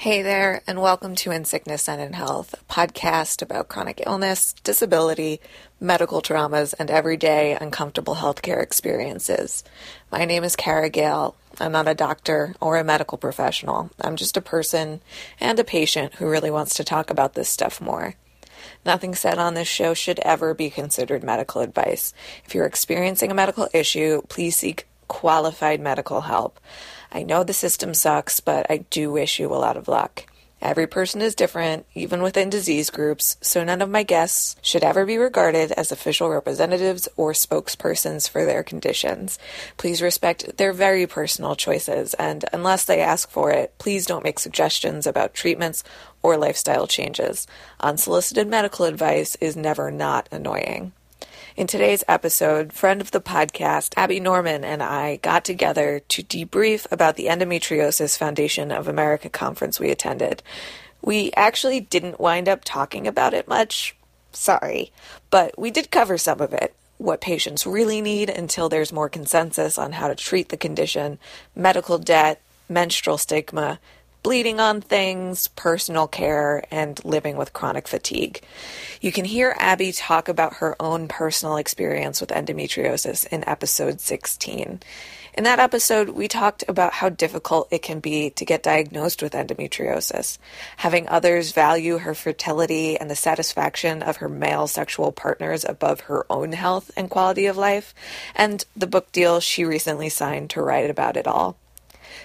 Hey there, and welcome to In Sickness and in Health, a podcast about chronic illness, disability, medical traumas, and everyday uncomfortable healthcare experiences. My name is Kara Gale. I'm not a doctor or a medical professional. I'm just a person and a patient who really wants to talk about this stuff more. Nothing said on this show should ever be considered medical advice. If you're experiencing a medical issue, please seek qualified medical help. I know the system sucks, but I do wish you a lot of luck. Every person is different, even within disease groups, so none of my guests should ever be regarded as official representatives or spokespersons for their conditions. Please respect their very personal choices, and unless they ask for it, please don't make suggestions about treatments or lifestyle changes. Unsolicited medical advice is never not annoying. In today's episode, friend of the podcast, Abby Norman, and I got together to debrief about the Endometriosis Foundation of America conference we attended. We actually didn't wind up talking about it much. Sorry. But we did cover some of it what patients really need until there's more consensus on how to treat the condition, medical debt, menstrual stigma, bleeding on things, personal care, and living with chronic fatigue. You can hear Abby talk about her own personal experience with endometriosis in episode 16. In that episode, we talked about how difficult it can be to get diagnosed with endometriosis, having others value her fertility and the satisfaction of her male sexual partners above her own health and quality of life, and the book deal she recently signed to write about it all.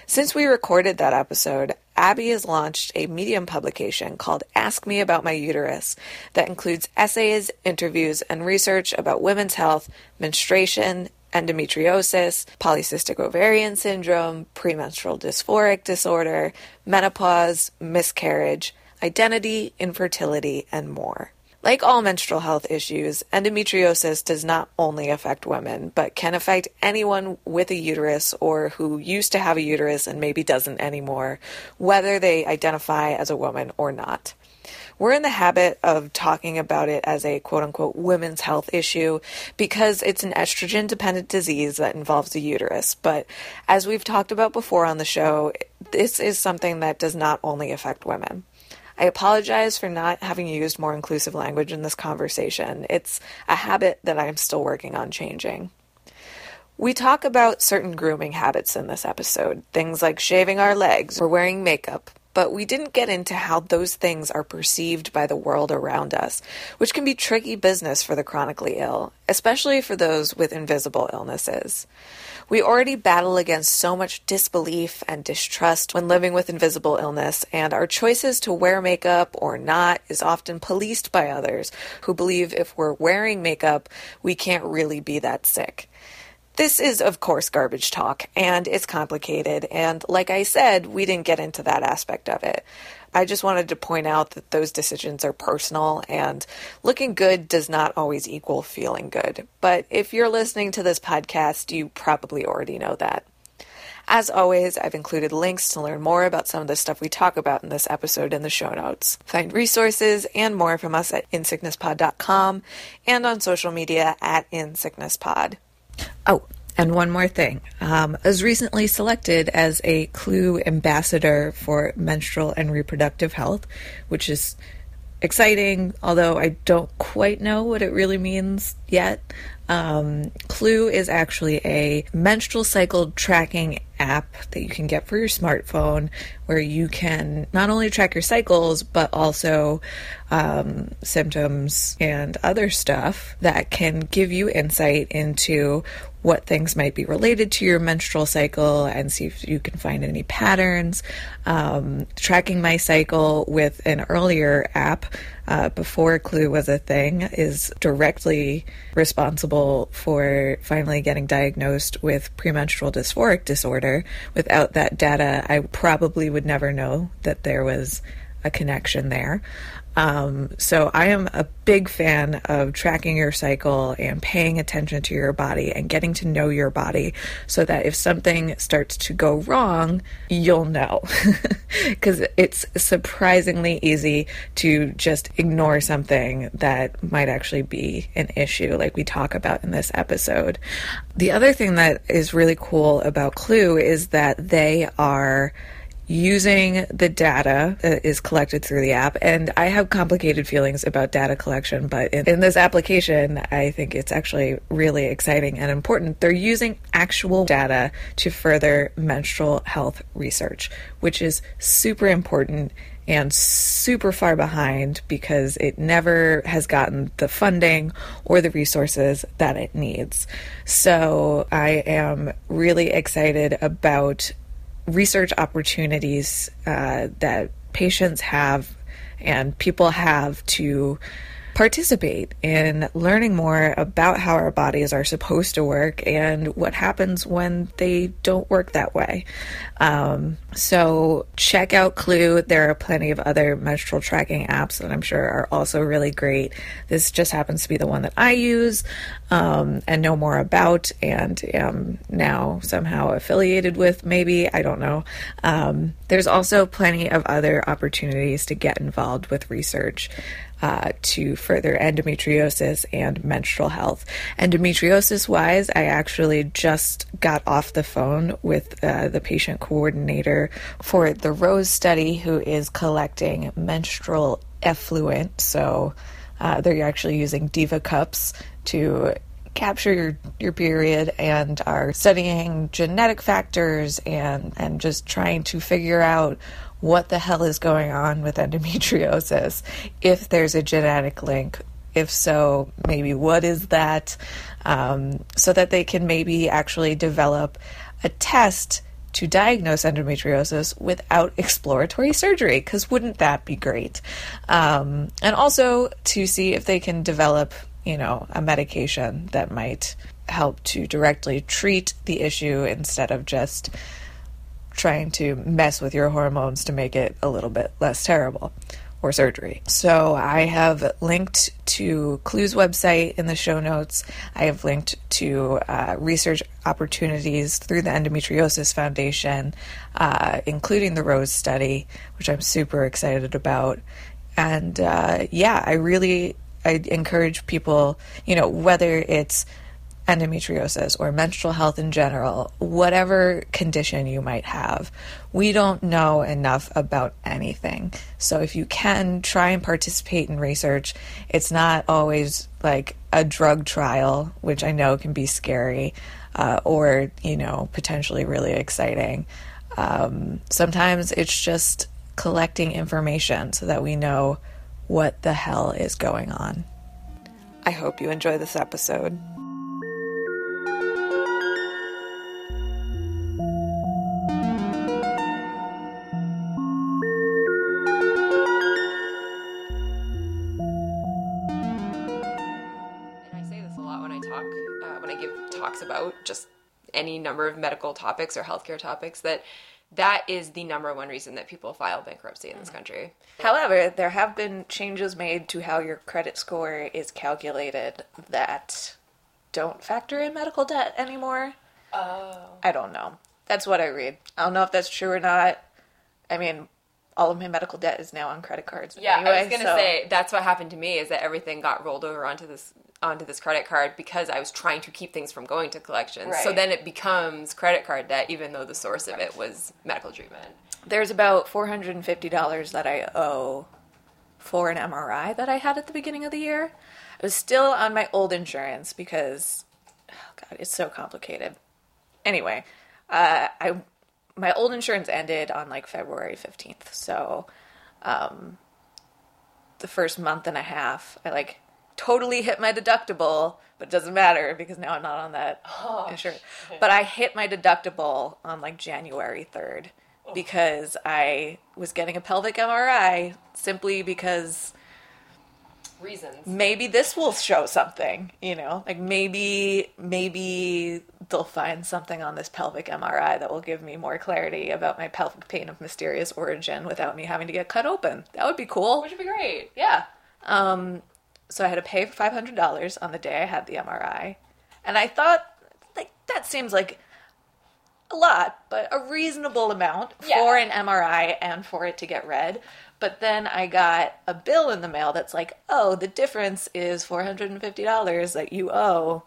Since we recorded that episode, Abby has launched a Medium publication called Ask Me About My Uterus that includes essays, interviews, and research about women's health, menstruation, endometriosis, polycystic ovarian syndrome, premenstrual dysphoric disorder, menopause, miscarriage, identity, infertility, and more. Like all menstrual health issues, endometriosis does not only affect women, but can affect anyone with a uterus or who used to have a uterus and maybe doesn't anymore, whether they identify as a woman or not. We're in the habit of talking about it as a quote unquote women's health issue because it's an estrogen dependent disease that involves the uterus. But as we've talked about before on the show, this is something that does not only affect women. I apologize for not having used more inclusive language in this conversation. It's a habit that I'm still working on changing. We talk about certain grooming habits in this episode, things like shaving our legs or wearing makeup, but we didn't get into how those things are perceived by the world around us, which can be tricky business for the chronically ill, especially for those with invisible illnesses. We already battle against so much disbelief and distrust when living with invisible illness, and our choices to wear makeup or not is often policed by others who believe if we're wearing makeup, we can't really be that sick. This is, of course, garbage talk, and it's complicated, and like I said, we didn't get into that aspect of it. I just wanted to point out that those decisions are personal and looking good does not always equal feeling good. But if you're listening to this podcast, you probably already know that. As always, I've included links to learn more about some of the stuff we talk about in this episode in the show notes. Find resources and more from us at insicknesspod.com and on social media at insicknesspod. Oh, and one more thing. Um, I was recently selected as a Clue ambassador for menstrual and reproductive health, which is exciting, although I don't quite know what it really means yet. Um, Clue is actually a menstrual cycle tracking app that you can get for your smartphone where you can not only track your cycles but also um, symptoms and other stuff that can give you insight into what things might be related to your menstrual cycle and see if you can find any patterns. Um, tracking my cycle with an earlier app uh, before Clue was a thing is directly responsible for finally getting diagnosed with premenstrual dysphoric disorder. Without that data, I probably would never know that there was a connection there. Um, so I am a big fan of tracking your cycle and paying attention to your body and getting to know your body so that if something starts to go wrong, you'll know. Because it's surprisingly easy to just ignore something that might actually be an issue, like we talk about in this episode. The other thing that is really cool about Clue is that they are using the data that is collected through the app. And I have complicated feelings about data collection, but in, in, this application, I think it's actually really exciting and important. They're using actual data to further menstrual health research, which is super important and super far behind because it never has gotten the funding or the resources that it needs. So I am really excited about research opportunities uh, that patients have and people have to participate in learning more about how our bodies are supposed to work and what happens when they don't work that way. Um, so check out Clue. There are plenty of other menstrual tracking apps that I'm sure are also really great. This just happens to be the one that I use um, and know more about and am now somehow affiliated with, maybe. I don't know. Um, there's also plenty of other opportunities to get involved with research uh, to further endometriosis and menstrual health. Endometriosis wise, I actually just got off the phone with uh, the patient coordinator for the ROSE study who is collecting menstrual effluent. So uh, they're actually using Diva cups to capture your, your period and are studying genetic factors and, and just trying to figure out what the hell is going on with endometriosis, if there's a genetic link. If so, maybe what is that? Um, so that they can maybe actually develop a test to diagnose endometriosis without exploratory surgery, because wouldn't that be great? Um, and also to see if they can develop, you know, a medication that might help to directly treat the issue instead of just trying to mess with your hormones to make it a little bit less terrible or surgery. So I have linked to Clue's website in the show notes. I have linked to uh, research opportunities through the Endometriosis Foundation, uh, including the ROSE study, which I'm super excited about. And uh, yeah, I really I encourage people, you know, whether it's endometriosis or menstrual health in general, whatever condition you might have, we don't know enough about anything. So if you can try and participate in research, it's not always like a drug trial, which I know can be scary, uh, or, you know, potentially really exciting. Um, sometimes it's just collecting information so that we know what the hell is going on. I hope you enjoy this episode. Just any number of medical topics or healthcare topics that that is the number one reason that people file bankruptcy in this mm-hmm. country. However, there have been changes made to how your credit score is calculated that don't factor in medical debt anymore. Oh. I don't know. That's what I read. I don't know if that's true or not. I mean, all of my medical debt is now on credit cards. Yeah, anyway, I was gonna so. say that's what happened to me is that everything got rolled over onto this onto this credit card because I was trying to keep things from going to collections. Right. So then it becomes credit card debt, even though the source of it was medical treatment. There's about four hundred and fifty dollars that I owe for an MRI that I had at the beginning of the year. I was still on my old insurance because, oh god, it's so complicated. Anyway, uh, I my old insurance ended on like February 15th. So, um, the first month and a half, I like totally hit my deductible, but it doesn't matter because now I'm not on that oh, insurance. Shit. But I hit my deductible on like January 3rd because I was getting a pelvic MRI simply because reasons. Maybe this will show something, you know? Like maybe maybe they'll find something on this pelvic MRI that will give me more clarity about my pelvic pain of mysterious origin without me having to get cut open. That would be cool. Which would be great. Yeah. Um so I had to pay for $500 on the day I had the MRI. And I thought like that seems like a lot, but a reasonable amount yeah. for an MRI and for it to get read. But then I got a bill in the mail that's like, oh, the difference is $450 that you owe.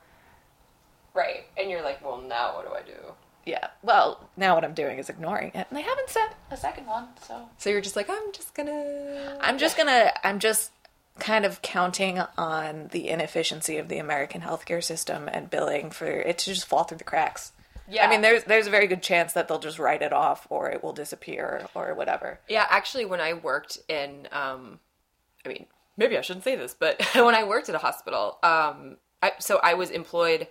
Right. And you're like, well, now what do I do? Yeah. Well, now what I'm doing is ignoring it, and they haven't sent a second one, so. So you're just like, I'm just gonna. I'm just gonna. I'm just kind of counting on the inefficiency of the American healthcare system and billing for it to just fall through the cracks. Yeah. I mean, there's there's a very good chance that they'll just write it off or it will disappear or whatever. Yeah, actually, when I worked in, um, I mean, maybe I shouldn't say this, but when I worked at a hospital, um, I, so I was employed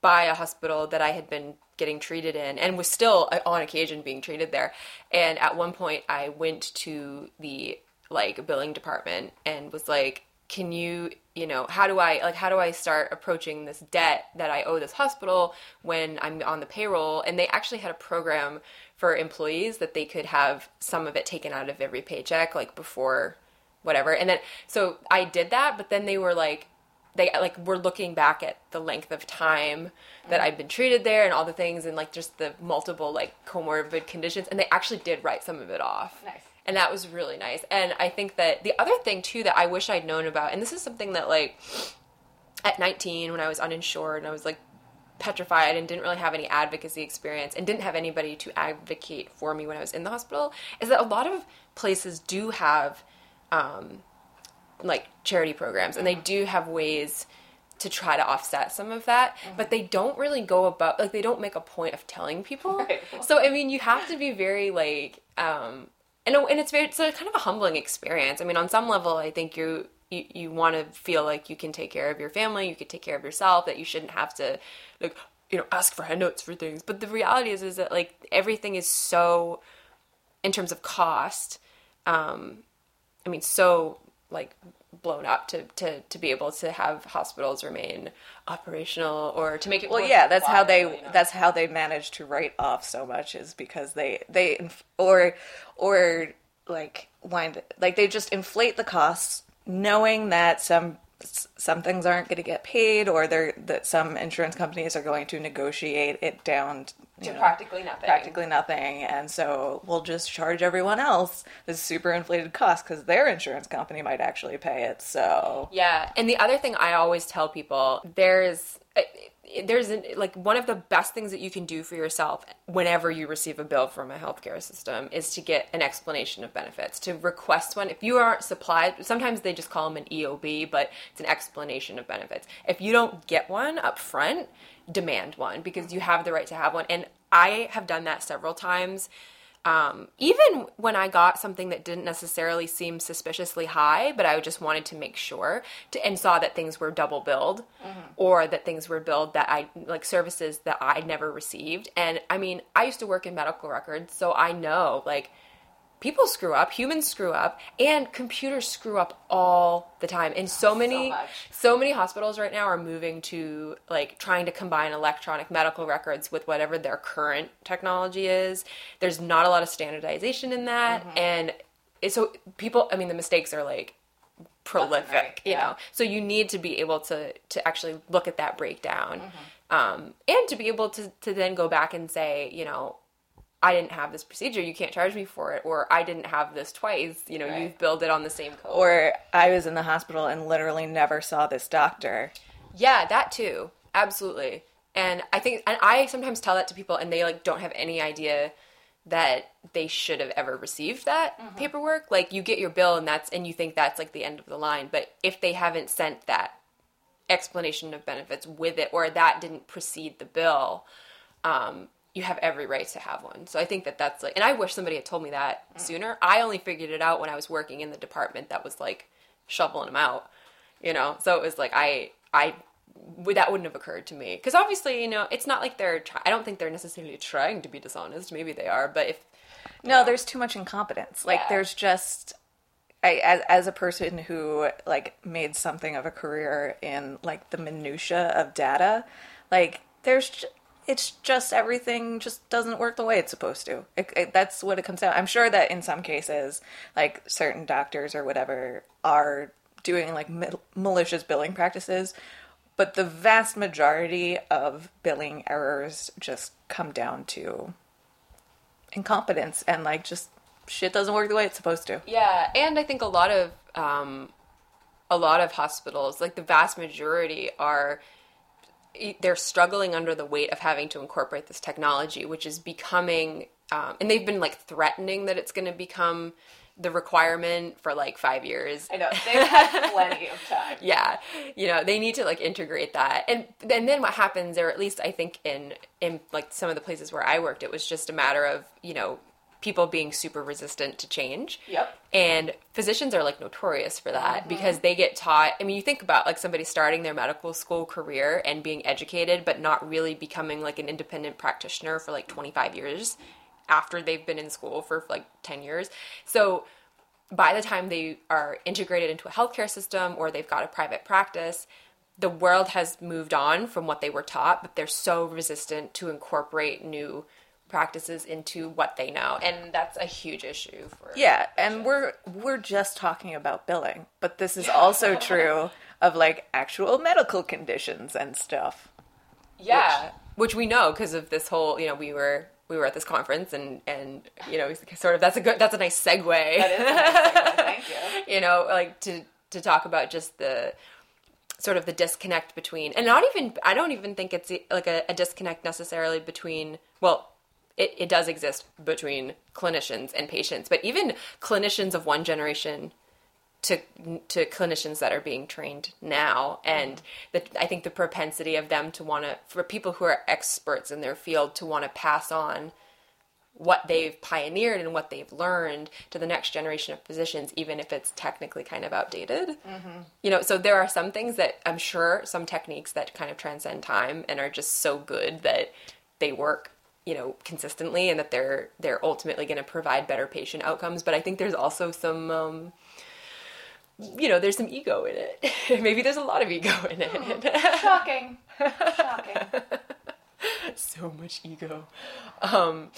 by a hospital that I had been getting treated in and was still uh, on occasion being treated there. And at one point, I went to the like billing department and was like, can you you know how do i like how do i start approaching this debt that i owe this hospital when i'm on the payroll? And they actually had a program for employees that they could have some of it taken out of every paycheck like before whatever. And then so i did that but then they were like they like were looking back at the length of time that I've been treated there and all the things and like just the multiple like comorbid conditions and they actually did write some of it off. Nice and that was really nice. And I think that the other thing too that I wish I'd known about, and this is something that like at 19 when I was uninsured and I was like petrified and didn't really have any advocacy experience and didn't have anybody to advocate for me when I was in the hospital, is that a lot of places do have um, like charity programs and they do have ways to try to offset some of that, mm-hmm. but they don't really go about like they don't make a point of telling people. Right. So I mean, you have to be very like um, and and it's very it's a kind of a humbling experience. I mean, on some level, I think you you, you want to feel like you can take care of your family, you can take care of yourself, that you shouldn't have to like you know ask for handouts for things. But the reality is is that like everything is so in terms of cost. Um, I mean, so like blown up to, to, to be able to have hospitals remain operational or to make it well yeah that's how they you know? that's how they manage to write off so much is because they they or or like wind like they just inflate the costs knowing that some some things aren't going to get paid or they're that some insurance companies are going to negotiate it down to know, practically nothing. practically nothing. And so we'll just charge everyone else this super inflated cost because their insurance company might actually pay it so. Yeah and the other thing i always tell people there's there's like one of the best things that you can do for yourself whenever you receive a bill from a healthcare system is to get an explanation of benefits to request one. If you aren't supplied sometimes they just call them an eob but it's an explanation of benefits. If you don't get one up front demand one because you have the right to have one. And i have done that several times um, even when I got something that didn't necessarily seem suspiciously high, but I just wanted to make sure to, and saw that things were double billed mm-hmm. or that things were billed that I like services that I never received. And I mean, I used to work in medical records, so I know like people screw up, humans screw up, and computers screw up all the time. And so many so, so, many hospitals right now are moving to like trying to combine electronic medical records with whatever their current technology is. There's not a lot of standardization in that mm-hmm. and so people I mean the mistakes are like prolific, right. you yeah. know. So you need to be able to to actually look at that breakdown. Mm-hmm. Um, and to be able to, to then go back and say, you know, I didn't have this procedure, you can't charge me for it, or I didn't have this twice, you know, right. you've billed it on the same code. Or I was in the hospital and literally never saw this doctor. Yeah, that too. Absolutely. And I think and I sometimes tell that to people and they like don't have any idea that they should have ever received that mm-hmm. paperwork. Like you get your bill and that's and you think that's like the end of the line, but if they haven't sent that explanation of benefits with it or that didn't precede the bill, um, you have every right to have one. So I think that that's like, and I wish somebody had told me that mm. sooner. I only figured it out when I was working in the department that was like shoveling them out, you know? So it was like, I, I, that wouldn't have occurred to me. Cause obviously, you know, it's not like they're, try- I don't think they're necessarily trying to be dishonest. Maybe they are, but if. No, know, there's too much incompetence. Like yeah. there's just, I, as, as a person who like made something of a career in like the minutia of data, like there's it's just everything just doesn't work the way it's supposed to. It, it, that's what it comes down. I'm sure that in some cases, like certain doctors or whatever are doing like malicious billing practices, but the vast majority of billing errors just come down to incompetence and like just shit doesn't work the way it's supposed to. Yeah, and I think a lot of um, a lot of hospitals, like the vast majority, are they're struggling under the weight of having to incorporate this technology, which is becoming, um, and they've been like threatening that it's going to become the requirement for like five years. I know they've had plenty of time. yeah, you know they need to like integrate that, and and then what happens, or at least I think in in like some of the places where I worked, it was just a matter of you know people being super resistant to change. Yep. And physicians are like notorious for that mm-hmm. because they get taught. I mean, you think about like somebody starting their medical school career and being educated, but not really becoming like an independent practitioner for like 25 years after they've been in school for like 10 years. So by the time they are integrated into a healthcare system or they've got a private practice, the world has moved on from what they were taught, but they're so resistant to incorporate new practices into what they know. And that's a huge issue for yeah and we're we're just talking about billing but this is also true of like actual medical conditions and stuff. Yeah. Which, which we know because of this whole you know we were we were at this conference and and you know sort of that's a good that's a nice segue. That is a nice segue. thank you. You know like to to talk about just the sort of the disconnect between and not even i don't even think it's like a, a disconnect necessarily between well it, it does exist between clinicians and patients, but even clinicians of one generation to to clinicians that are being trained now and the, i think the propensity of them to want to for people who are experts in their field to want to pass on what they've pioneered and what they've learned to the next generation of physicians even if it's technically kind of outdated mm-hmm. you know so there are some things that i'm sure some techniques that kind of transcend time and are just so good that they work you know consistently and that they're they're ultimately going to provide better patient outcomes but i think there's also some um, you know there's some ego in it. Maybe there's a lot of ego in it. Hmm. shocking. Shocking. So much ego. Um,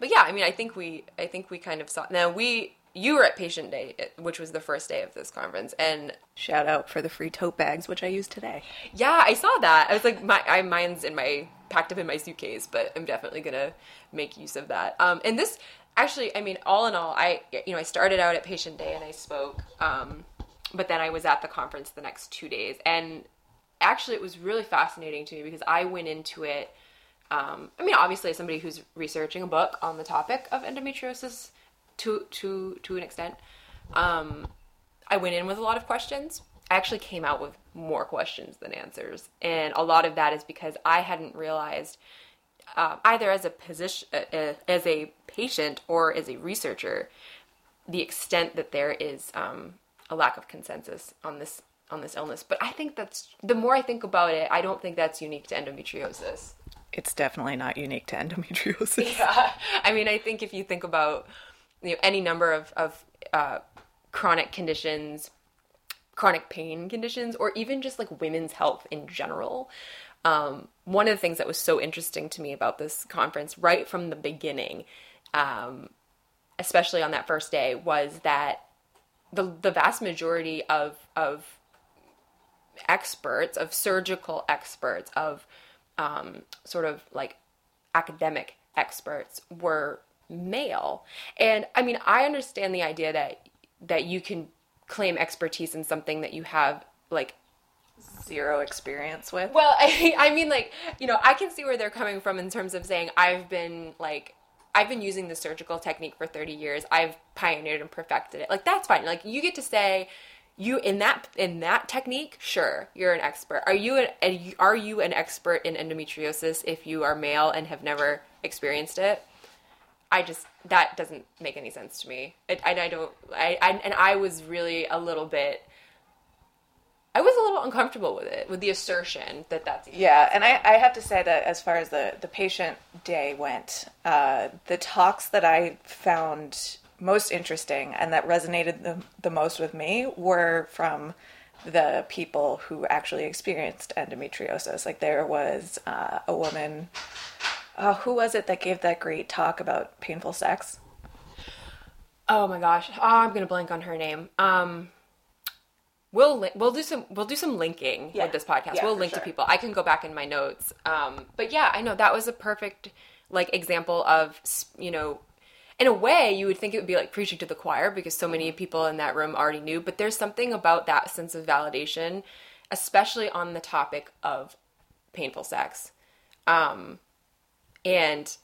but yeah i mean i think we i think we kind of saw now we you were at patient day which was the first day of this conference and shout out for the free tote bags which i used today yeah i saw that i was like my I, mine's in my packed up in my suitcase, but I'm definitely gonna make use of that. Um, and this actually, I mean, all in all, I you know I started out at patient day and I spoke, um, but then I was at the conference the next two days, and actually it was really fascinating to me because I went into it. Um, I mean, obviously, as somebody who's researching a book on the topic of endometriosis to to to an extent, um, I went in with a lot of questions. I actually came out with more questions than answers. And a lot of that is because I hadn't realized, uh, either as a position, uh, uh, as a patient or as a researcher, the extent that there is um, a lack of consensus on this on this illness. But I think that's the more I think about it, I don't think that's unique to endometriosis. It's definitely not unique to endometriosis. Yeah, I mean, I think if you think about you know any number of of uh, chronic conditions chronic pain conditions or even just like women's health in general. Um, one of the things that was so interesting to me about this conference right from the beginning, um, especially on that first day, was that the the vast majority of of experts, of surgical experts, of um, sort of like academic experts were male. And I mean, I understand the idea that that you can claim expertise in something that you have like zero experience with. Well, I, I mean, like, you know, I can see where they're coming from in terms of saying, I've been, like, I've been using the surgical technique for 30 years. I've pioneered and perfected it. Like, that's fine. Like, you get to say, you in that in that technique sure you're an expert are you an are you an expert in endometriosis if you are male and have never experienced it I just that doesn't make any sense to me. It, I, I don't. I, I and I was really a little bit. I was a little uncomfortable with it, with the assertion that that's yeah. And I, I have to say that as far as the the patient day went, uh, the talks that I found most interesting and that resonated the the most with me were from the people who actually experienced endometriosis. Like there was uh, a woman uh, who was it that gave that great talk about painful sex? Oh my gosh, oh, I'm gonna blank on her name. Um, we'll li- we'll do some we'll do some linking yeah. with this podcast. Yeah, we'll link sure. to people. I can go back in my notes. Um, but yeah, I know that was a perfect like example of you know in a way you would think it would be like preaching to the choir because so many people in that room already knew but there's something about that sense of validation especially on the topic of painful sex. Um, and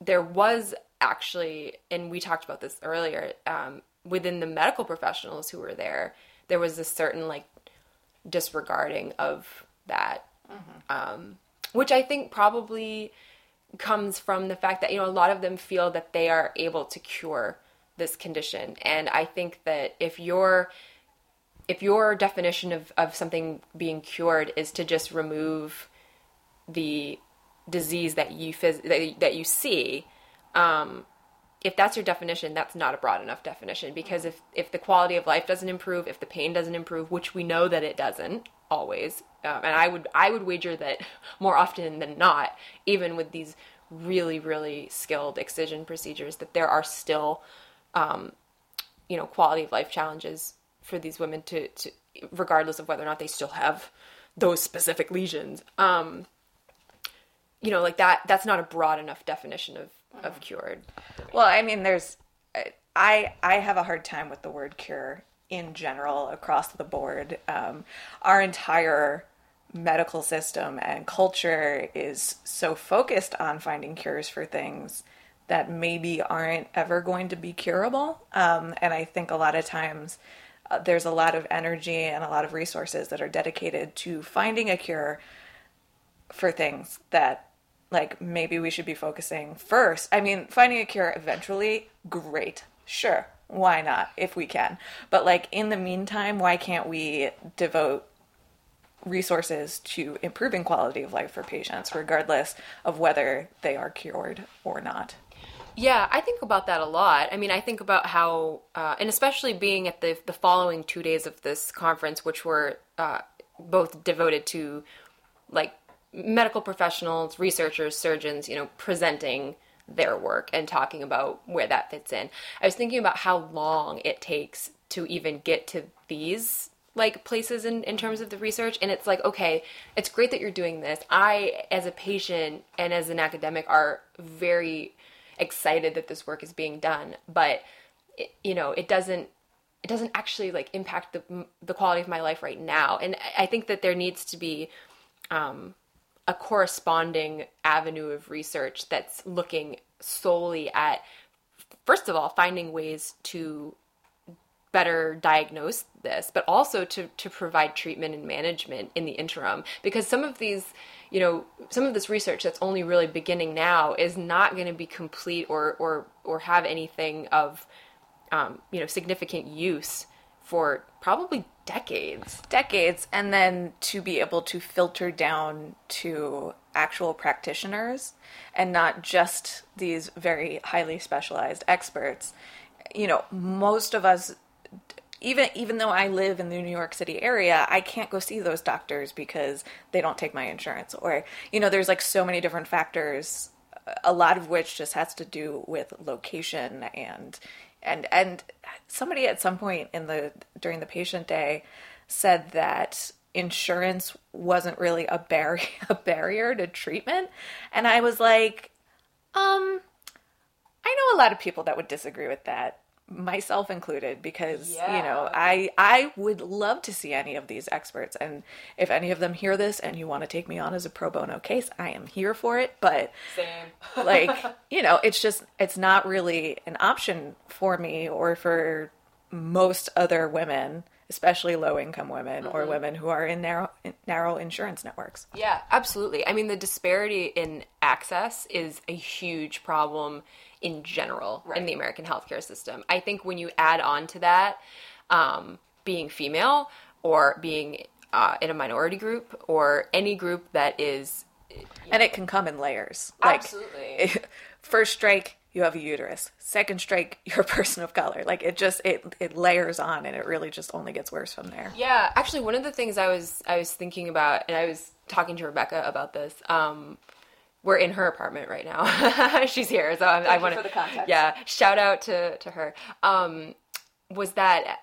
there was actually, and we talked about this earlier, um, within the medical professionals who were there, there was a certain like disregarding of that, mm-hmm. um, which I think probably comes from the fact that you know a lot of them feel that they are able to cure this condition, and I think that if you're if your definition of, of something being cured is to just remove the disease that you phys- that, that you see um, if that's your definition that's not a broad enough definition because if if the quality of life doesn't improve if the pain doesn't improve which we know that it doesn't always um, and i would i would wager that more often than not even with these really really skilled excision procedures that there are still um, you know quality of life challenges for these women to, to regardless of whether or not they still have those specific lesions. Um, you know, like that, that's not a broad enough definition of, of mm-hmm. cured. Well, I mean, there's, I, I have a hard time with the word cure in general across the board. Um, our entire medical system and culture is so focused on finding cures for things that maybe aren't ever going to be curable. Um, and I think a lot of times uh, there's a lot of energy and a lot of resources that are dedicated to finding a cure for things that like maybe we should be focusing first. I mean, finding a cure eventually, great. Sure. Why not if we can? But like in the meantime, why can't we devote resources to improving quality of life for patients regardless of whether they are cured or not? Yeah, I think about that a lot. I mean, I think about how, uh, and especially being at the the following two days of this conference, which were uh, both devoted to like medical professionals, researchers, surgeons, you know, presenting their work and talking about where that fits in. I was thinking about how long it takes to even get to these like places in, in terms of the research and it's like okay it's great that you're doing this i as a patient and as an academic are very excited that this work is being done, but it, you know, it doesn't it doesn't actually like impact the the quality of my life right now. And I think that there needs to be um, a corresponding avenue of research that's looking solely at first of all finding ways to better diagnose this, but also to, to provide treatment and management in the interim. Because some of these, you know, some of this research that's only really beginning now is not going to be complete or, or, or have anything of, um, you know, significant use for probably decades. Decades. And then to be able to filter down to actual practitioners and not just these very highly specialized experts. You know, most of us even even though I live in the New York City area, I can't go see those doctors because they don't take my insurance or you know there's like so many different factors a lot of which just has to do with location and and and somebody at some point in the during the patient day said that insurance wasn't really a barrier a barrier to treatment. And I was like um I know a lot of people that would disagree with that myself included because yeah. you know i i would love to see any of these experts and if any of them hear this and you want to take me on as a pro bono case i am here for it but Same. like you know it's just it's not really an option for me or for most other women especially low income women mm-hmm. or women who are in narrow narrow insurance networks yeah absolutely i mean the disparity in access is a huge problem in general right. in the American healthcare system. I think when you add on to that, um, being female or being uh, in a minority group or any group that is. And it can come in layers. Like, Absolutely. first strike, you have a uterus. Second strike, you're a person of color. Like it just it it layers on, and it really just only gets worse from there. Yeah, actually, one of the things I was I was thinking about, and I was talking to Rebecca about this. Um, we're in her apartment right now. She's here, so I, I want to. Yeah, shout out to to her. Um, was that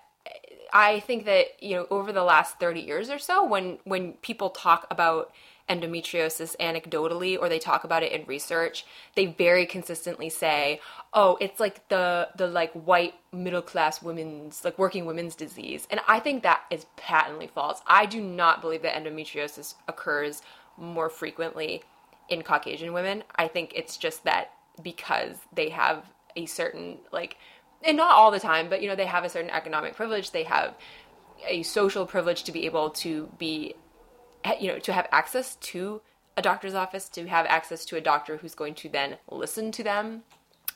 I think that you know over the last thirty years or so, when when people talk about endometriosis anecdotally or they talk about it in research they very consistently say oh it's like the the like white middle class women's like working women's disease. And i think that is patently false. I do not believe that endometriosis occurs more frequently in Caucasian women. I think it's just that because they have a certain like and not all the time, but you know, they have a certain economic privilege, they have a social privilege to be able to be you know, to have access to a doctor's office, to have access to a doctor who's going to then listen to them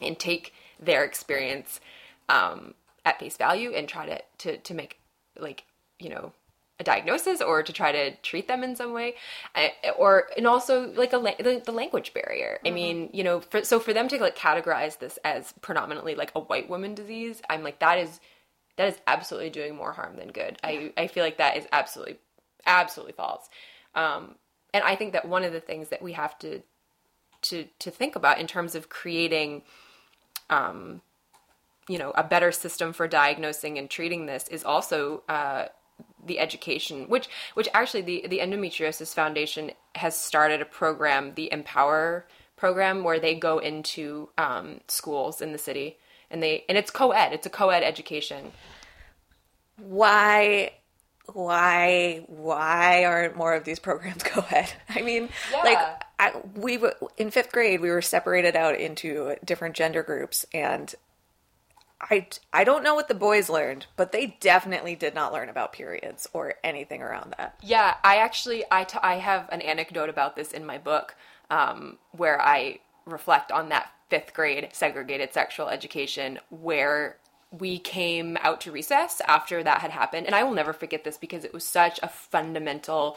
and take their experience um, at face value and try to, to, to make like, you know, a diagnosis or to try to treat them in some way I, or and also like a the, the language barrier. Mm-hmm. i mean you know for, so for them to like categorize this as predominantly like a white woman disease i'm like that is that is absolutely doing more harm than good. I i feel like that is absolutely absolutely false um and i think that one of the things that we have to to to think about in terms of creating um you know a better system for diagnosing and treating this is also uh the education, which which actually the the Endometriosis Foundation has started a program, the ENPOWR program, where they go into um, schools in the city and they and it's co-ed. It's a co-ed education. Why? Why? Why aren't more of these programs co-ed? I mean, yeah. like I, we in fifth grade we were separated out into different gender groups, and I, I don't know what the boys learned, but they definitely did not learn about periods or anything around that. Yeah, I actually I, t- I have an anecdote about this in my book um, where I reflect on that fifth grade segregated sexual education where we came out to recess after that had happened, and I will never forget this because it was such a fundamental,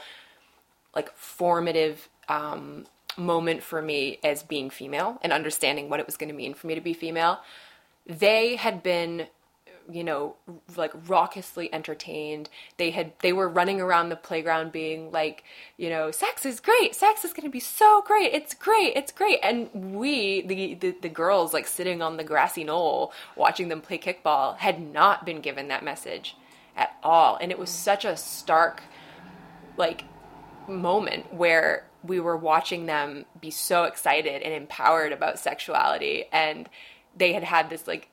like formative um, moment for me as being female and understanding what it was going to mean for me to be female. They had been you know like raucously entertained. They had they were running around the playground being like you know sex is great. Sex is going to be so great. It's great. It's great. And we the, the the girls like sitting on the grassy knoll watching them play kickball had not been given that message at all. And it was mm. such a stark like moment where we were watching them be so excited and empowered about sexuality. And they had had this like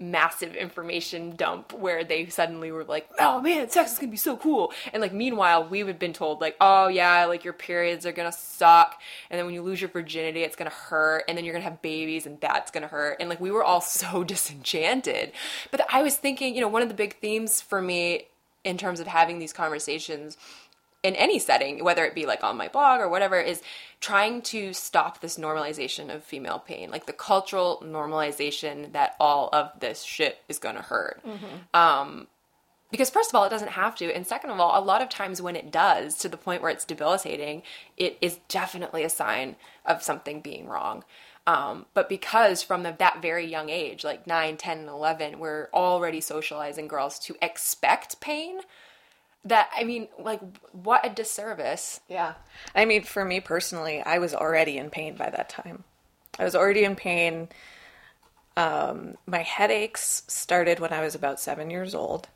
massive information dump where they suddenly were like, "Oh man, sex is gonna be so cool," and like meanwhile we had been told like, "Oh yeah, like your periods are gonna suck, and then when you lose your virginity, it's gonna hurt, and then you're gonna have babies, and that's gonna hurt," and like we were all so disenchanted. But I was thinking, you know, one of the big themes for me in terms of having these conversations in any setting, whether it be like on my blog or whatever, is trying to stop this normalization of female pain, like the cultural normalization that all of this shit is gonna hurt. Mm-hmm. Um, because first of all, it doesn't have to, and second of all, a lot of times when it does, to the point where it's debilitating, it is definitely a sign of something being wrong. Um, but because from the, that very young age, like 9, 10, and 11, we're already socializing girls to expect pain that I mean, like, what a disservice. Yeah. I mean, for me personally, I was already in pain by that time. I was already in pain. Um, my headaches started when I was about seven years old,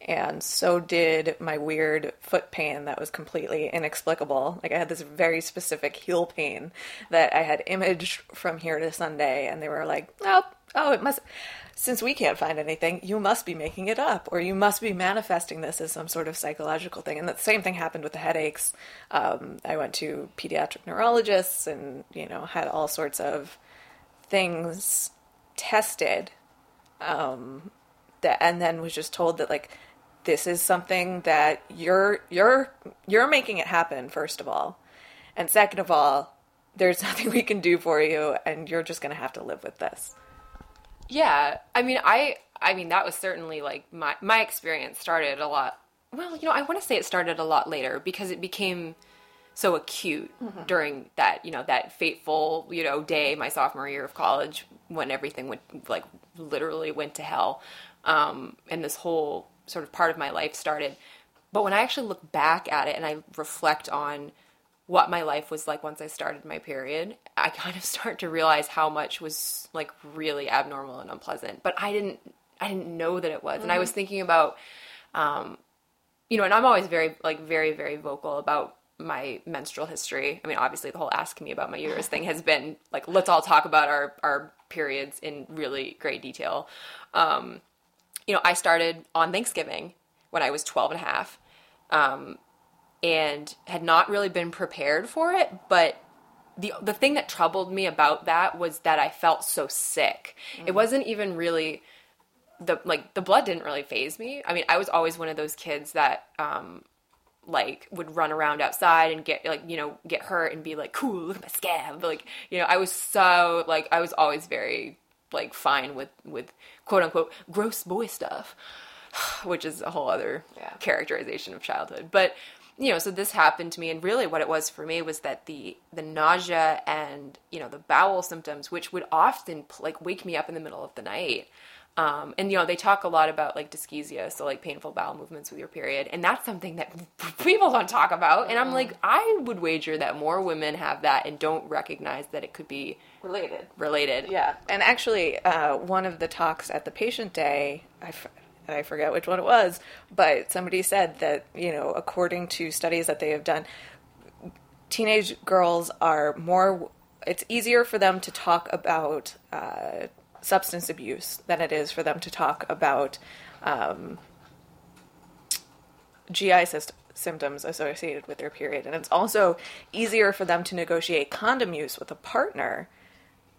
and so did my weird foot pain that was completely inexplicable. Like, I had this very specific heel pain that I had imaged from here to Sunday, and they were like, oh, oh, it must since we can't find anything, you must be making it up, or you must be manifesting this as some sort of psychological thing. And the same thing happened with the headaches. Um, I went to pediatric neurologists and, you know, had all sorts of things tested. Um, that, and then was just told that, like, this is something that you're you're you're making it happen first of all and second of all there's nothing we can do for you and you're just going to have to live with this yeah, I mean, I I mean that was certainly like my my experience started a lot. Well, you know, I want to say it started a lot later because it became so acute mm-hmm. during that you know that fateful you know day my sophomore year of college when everything went like literally went to hell um, and this whole sort of part of my life started but when i actually look back at it and i reflect on what my life was like once I started my period, I kind of start to realize how much was like really abnormal and unpleasant. But I didn't I didn't know that it was. Mm-hmm. And I was mm-hmm. thinking about um you know, and I'm always very like very very vocal about my menstrual history. I mean, obviously the whole ask me about my uterus thing has been like let's all talk about our our periods in really great detail. Um you know, I started on Thanksgiving when I was 12 and a half. Um, and had not really been prepared for it, but the the thing that troubled me about that was that I felt so sick. Mm. It wasn't even really the like the blood didn't really faze me. I mean, I was always one of those kids that um like would run around outside and get like you know get hurt and be like cool look at my scab like you know I was so like I was always very like fine with with quote unquote gross boy stuff which is a whole other yeah. characterization of childhood but you know so this happened to me and really what it was for me was that the the nausea and you know the bowel symptoms which would often like wake me up in the middle of the night um, and you know they talk a lot about like dyschezia, so like painful bowel movements with your period, and that's something that people don't talk about. And I'm mm-hmm. like, I would wager that more women have that and don't recognize that it could be related. Related, yeah. And actually, uh, one of the talks at the patient day, I, f- I forget which one it was, but somebody said that you know, according to studies that they have done, teenage girls are more. It's easier for them to talk about. Uh, substance abuse than it is for them to talk about um, GI syst- symptoms associated with their period. And it's also easier for them to negotiate condom use with a partner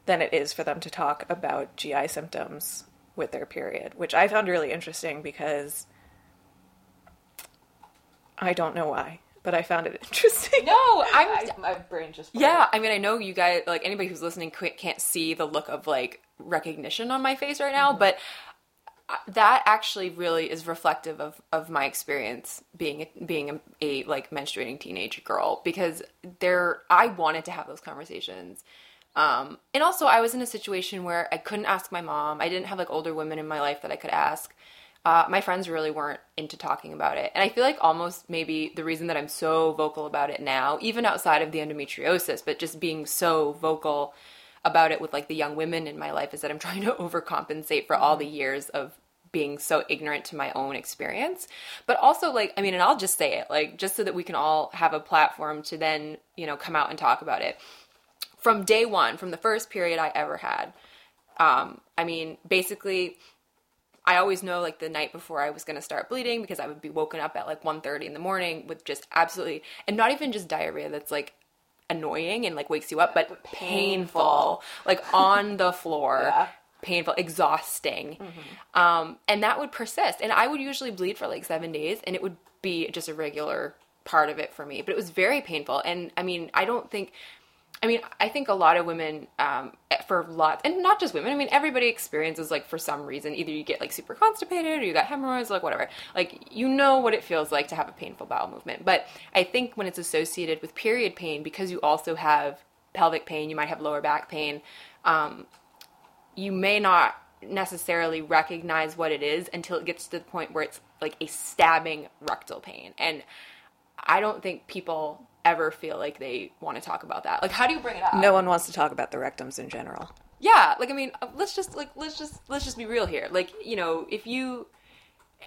than it is for them to talk about GI symptoms with their period, which I found really interesting because I don't know why but I found it interesting. No, I'm I, my brain just yeah. I mean, I know you guys like anybody who's listening can't see the look of like recognition on my face right now, mm-hmm. but uh, that actually really is reflective of, of my experience being being a, a, like menstruating teenage girl because there I wanted to have those conversations. Um, and also I was in a situation where I couldn't ask my mom. I didn't have like older women in my life that I could ask uh, my friends really weren't into talking about it. And I feel like almost maybe the reason that I'm so vocal about it now, even outside of the endometriosis, but just being so vocal about it with like the young women in my life is that I'm trying to overcompensate for all the years of being so ignorant to my own experience. But also like I mean and I'll just say it like just so that we can all have a platform to then, you know, come out and talk about it. From day 1, from the first period I ever had. Um I mean, basically I always know like the night before I was going to start bleeding because I would be woken up at like 1:30 in the morning with just absolutely and not even just diarrhea that's like annoying and like wakes you up but painful, painful like on the floor. Yeah. Painful, exhausting. Mm-hmm. Um, and that would persist. And I would usually bleed for like seven days and it would be just a regular part of it for me. But it was very painful. And I mean, I don't think I mean, I think a lot of women, um, for lots, and not just women. I mean, everybody experiences like for some reason, either you get like super constipated or you got hemorrhoids, like whatever. Like you know what it feels like to have a painful bowel movement. But I think when it's associated with period pain, because you also have pelvic pain, you might have lower back pain. Um, you may not necessarily recognize what it is until it gets to the point where it's like a stabbing rectal pain, and I don't think people ever feel like they want to talk about that. Like, how do you bring it up? No one wants to talk about the rectums in general. Yeah, like I mean, uh, let's just like let's just let's just be real here. Like, you know, if you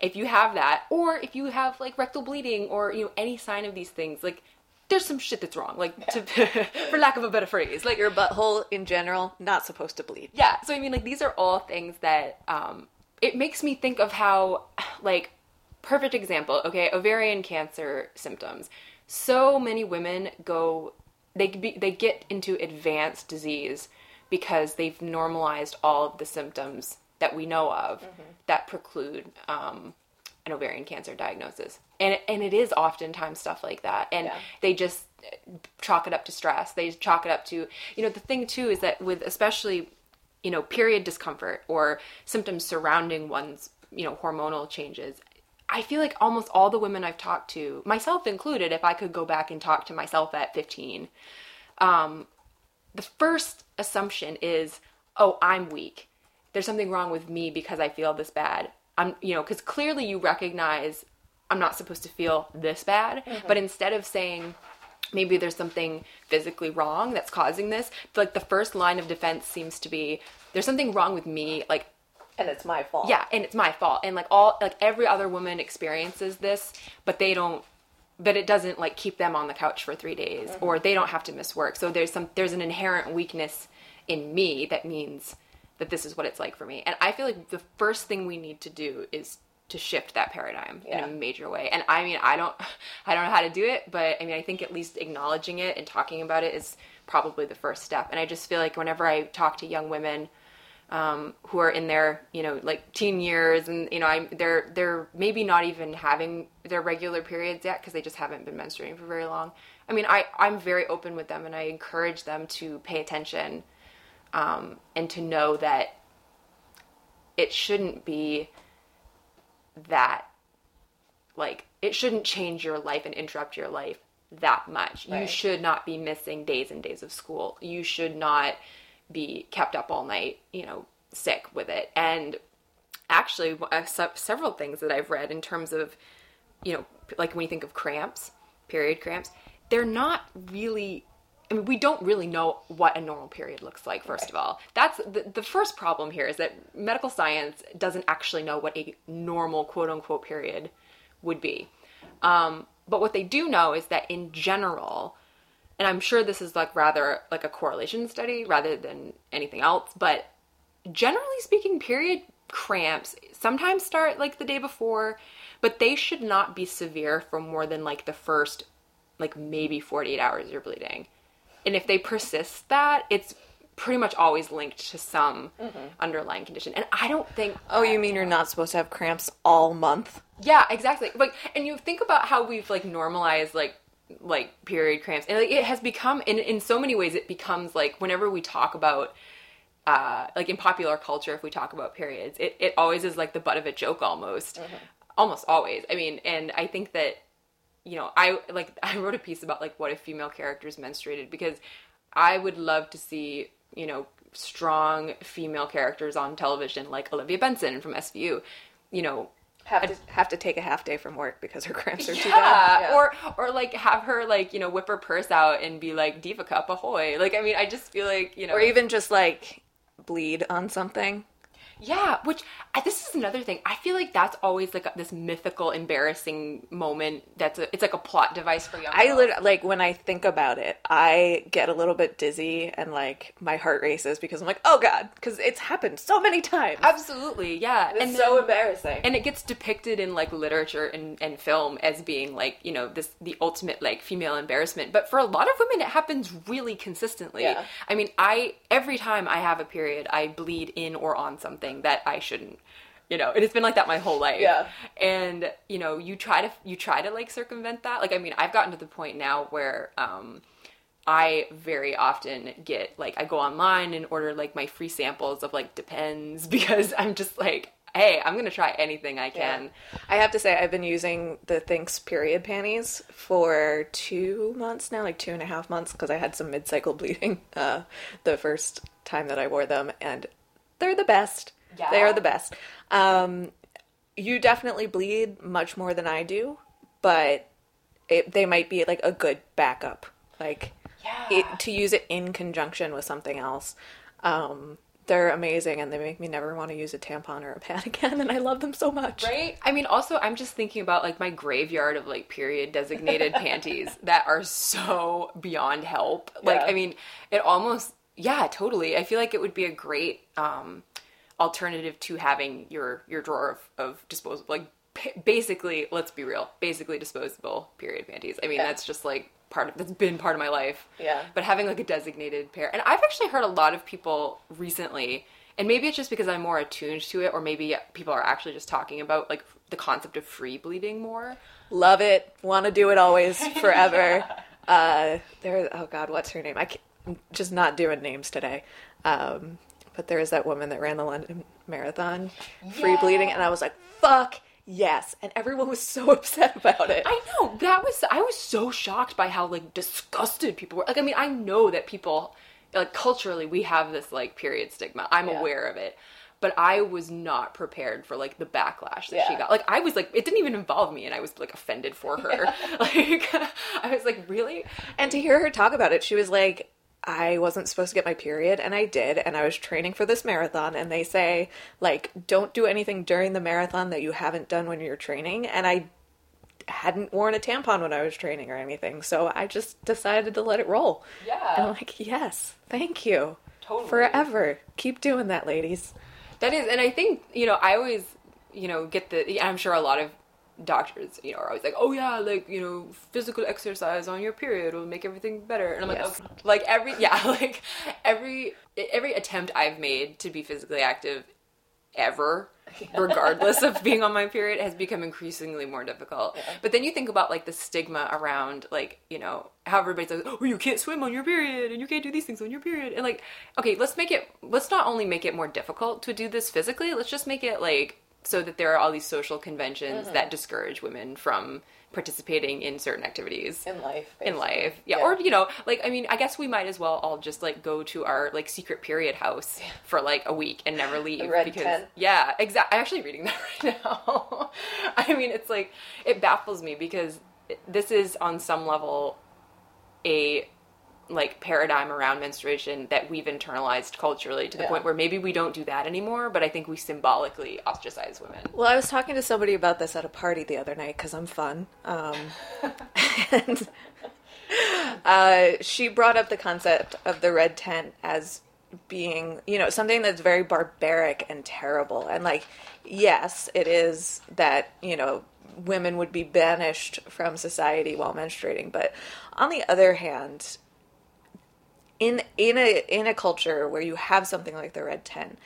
if you have that, or if you have like rectal bleeding, or you know any sign of these things, like there's some shit that's wrong. Like, to, for lack of a better phrase, like your butthole in general not supposed to bleed. Yeah. So I mean, like these are all things that um, it makes me think of how like perfect example. Okay, ovarian cancer symptoms so many women go they be, they get into advanced disease because they've normalized all of the symptoms that we know of mm-hmm. that preclude um, an ovarian cancer diagnosis. And and it is oftentimes stuff like that. And yeah. they just chalk it up to stress. They chalk it up to you know the thing too is that with especially you know period discomfort or symptoms surrounding one's you know hormonal changes I feel like almost all the women I've talked to, myself included, if I could go back and talk to myself at 15, um, the first assumption is, oh, I'm weak. There's something wrong with me because I feel this bad. I'm, you know, because clearly you recognize I'm not supposed to feel this bad, mm-hmm. but instead of saying, maybe there's something physically wrong that's causing this, like the first line of defense seems to be, there's something wrong with me. Like and it's my fault. Yeah, and it's my fault. And like all like every other woman experiences this, but they don't but it doesn't like keep them on the couch for 3 days mm-hmm. or they don't have to miss work. So there's some there's an inherent weakness in me that means that this is what it's like for me. And I feel like the first thing we need to do is to shift that paradigm yeah. in a major way. And I mean, I don't, I don't know how to do it, but I mean, I think at least acknowledging it and talking about it is probably the first step. And I just feel like whenever I talk to young women um, who are in their, you know, like teen years, and you know, I'm they're they're maybe not even having their regular periods yet because they just haven't been menstruating for very long. I mean, I I'm very open with them, and I encourage them to pay attention um, and to know that it shouldn't be that like it shouldn't change your life and interrupt your life that much. Right. You should not be missing days and days of school. You should not be kept up all night, you know, sick with it. And actually, uh, several things that I've read in terms of, you know, like when you think of cramps, period cramps, they're not really I mean, we don't really know what a normal period looks like, first of all. That's the, the first problem here is that medical science doesn't actually know what a normal quote unquote period would be. Um, but what they do know is that in general, and I'm sure this is like rather like a correlation study rather than anything else, but generally speaking, period cramps sometimes start like the day before, but they should not be severe for more than like the first like maybe 48 hours you're bleeding and if they persist that, it's pretty much always linked to some mm-hmm. underlying condition. And I don't think Oh, you mean you're not supposed to have cramps all month? Yeah, exactly. Like and you think about how we've like normalized like like period cramps. And like it has become in in so many ways it becomes like whenever we talk about uh like in popular culture if we talk about periods it it always is like the butt of a joke almost. Mm-hmm. almost always. I mean and i think that you know, I like I wrote a piece about like what if female characters menstruated because I would love to see, you know, strong female characters on television like Olivia Benson from SVU, you know, have to have to take a half day from work because her cramps are yeah, too bad. Yeah. Or or like have her like, you know, whip her purse out and be like diva cup ahoy. Like I mean, I just feel like, you know, or even just like bleed on something. Yeah, which this is another thing. I feel like that's always like this mythical, embarrassing moment. That's a, it's like a plot device for young. I lit- like when I think about it, I get a little bit dizzy and like my heart races because I'm like, oh god, because it's happened so many times. Absolutely, yeah, it's and so then, embarrassing. And it gets depicted in like literature and, and film as being like you know this the ultimate like female embarrassment. But for a lot of women, it happens really consistently. Yeah. I mean, I every time I have a period, I bleed in or on something something that I shouldn't you know it's been like that my whole life. Yeah. And you know you try to you try to like circumvent that. Like i mean i've gotten to the point now where um i very often get like i go online and order like my free samples of like depends because i'm just like hey i'm gonna try anything i can. Yeah. i have to say i've been using the thinx period panties for two months now like two and a half months because i had some mid-cycle bleeding uh the first time that i wore them and they're the best. Yeah. They are the best. Um, you definitely bleed much more than I do, but it, they might be like a good backup. Like yeah. it, to use it in conjunction with something else. Um, they're amazing and they make me never want to use a tampon or a pad again and I love them so much. Right? I mean also I'm just thinking about like my graveyard of like period designated panties that are so beyond help. Like yeah. I mean it almost yeah, totally. I feel like it would be a great um, alternative to having your your drawer of, of disposable, like p- basically, let's be real, basically disposable period panties. I mean, yeah. that's just like part of that's been part of my life. Yeah. But having like a designated pair, and I've actually heard a lot of people recently, and maybe it's just because I'm more attuned to it, or maybe people are actually just talking about like the concept of free bleeding more. Love it. Want to do it always, forever. yeah. Uh, there. Oh God, what's her name? I can't, just not doing names today. Um, but there was that woman that ran the London Marathon, free yeah. bleeding, and I was like, fuck yes. And everyone was so upset about it. I know. That was, I was so shocked by how, like, disgusted people were. Like, I mean, I know that people, like, culturally, we have this, like, period stigma. I'm yeah. aware of it but I was not prepared for like the backlash that yeah. she got. Like I was like it didn't even involve me and I was like offended for her. Yeah. Like I was like, "Really?" And to hear her talk about it, she was like I wasn't supposed to get my period and I did and I was training for this marathon and they say like don't do anything during the marathon that you haven't done when you're training and I hadn't worn a tampon when I was training or anything so I just decided to let it roll. Yeah. And I'm like, "Yes, thank you." Totally. Forever. Keep doing that, ladies. That is and I think, you know, I always you know, get the. I'm sure a lot of doctors, you know, are always like, oh yeah, like you know, physical exercise on your period will make everything better. And I'm like, yes. okay. like every yeah, like every every attempt I've made to be physically active ever regardless of being on my period has become increasingly more difficult. Yeah. But then you think about like the stigma around like, you know, how everybody's like, oh, you can't swim on your period and you can't do these things on your period. And like, okay, let's make it, let's not only make it more difficult to do this physically, let's just make it like so that there are all these social conventions mm-hmm. that discourage women from participating in certain activities in life basically. in life yeah. yeah. or you know like i mean i guess we might as well all just like go to our like secret period house yeah. for like a week and never leave because tent. yeah exactly i'm actually reading that right now i mean it's like it baffles me because this is on some level a like paradigm around menstruation that we've internalized culturally to the yeah. point where maybe we don't do that anymore but i think we symbolically ostracize women well i was talking to somebody about this at a party the other night because i'm fun um, and uh, she brought up the concept of the red tent as being you know something that's very barbaric and terrible and like yes it is that you know women would be banished from society while menstruating but on the other hand in in a in a culture where you have something like the red tent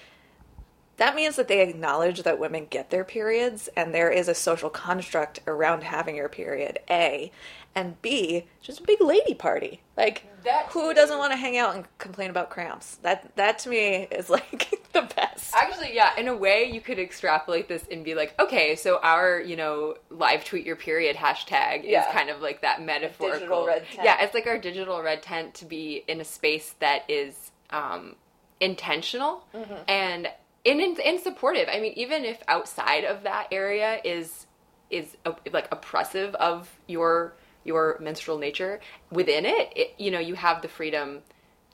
that means that they acknowledge that women get their periods and there is a social construct around having your period a and b just a big lady party like that who doesn't want to hang out and complain about cramps that that to me is like the best actually yeah in a way you could extrapolate this and be like okay so our you know live tweet your period hashtag yeah. is kind of like that metaphorical digital red tent. yeah it's like our digital red tent to be in a space that is um, intentional mm-hmm. and in, in, in supportive. I mean even if outside of that area is is uh, like oppressive of your your menstrual nature within it, it, you know you have the freedom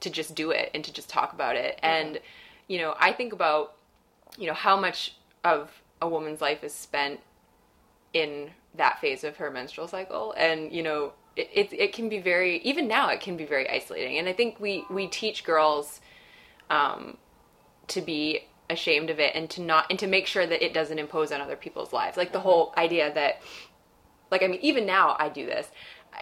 to just do it and to just talk about it. Mm-hmm. and you know i think about you know how much of a woman's life is spent in that phase of her menstrual cycle. And you know it, it, it can be very even now it can be very isolating. And i think we we teach girls um, to be ashamed of it and to not and to make sure that it doesn't impose on other people's lives like the mm-hmm. whole idea that like I mean even now I do this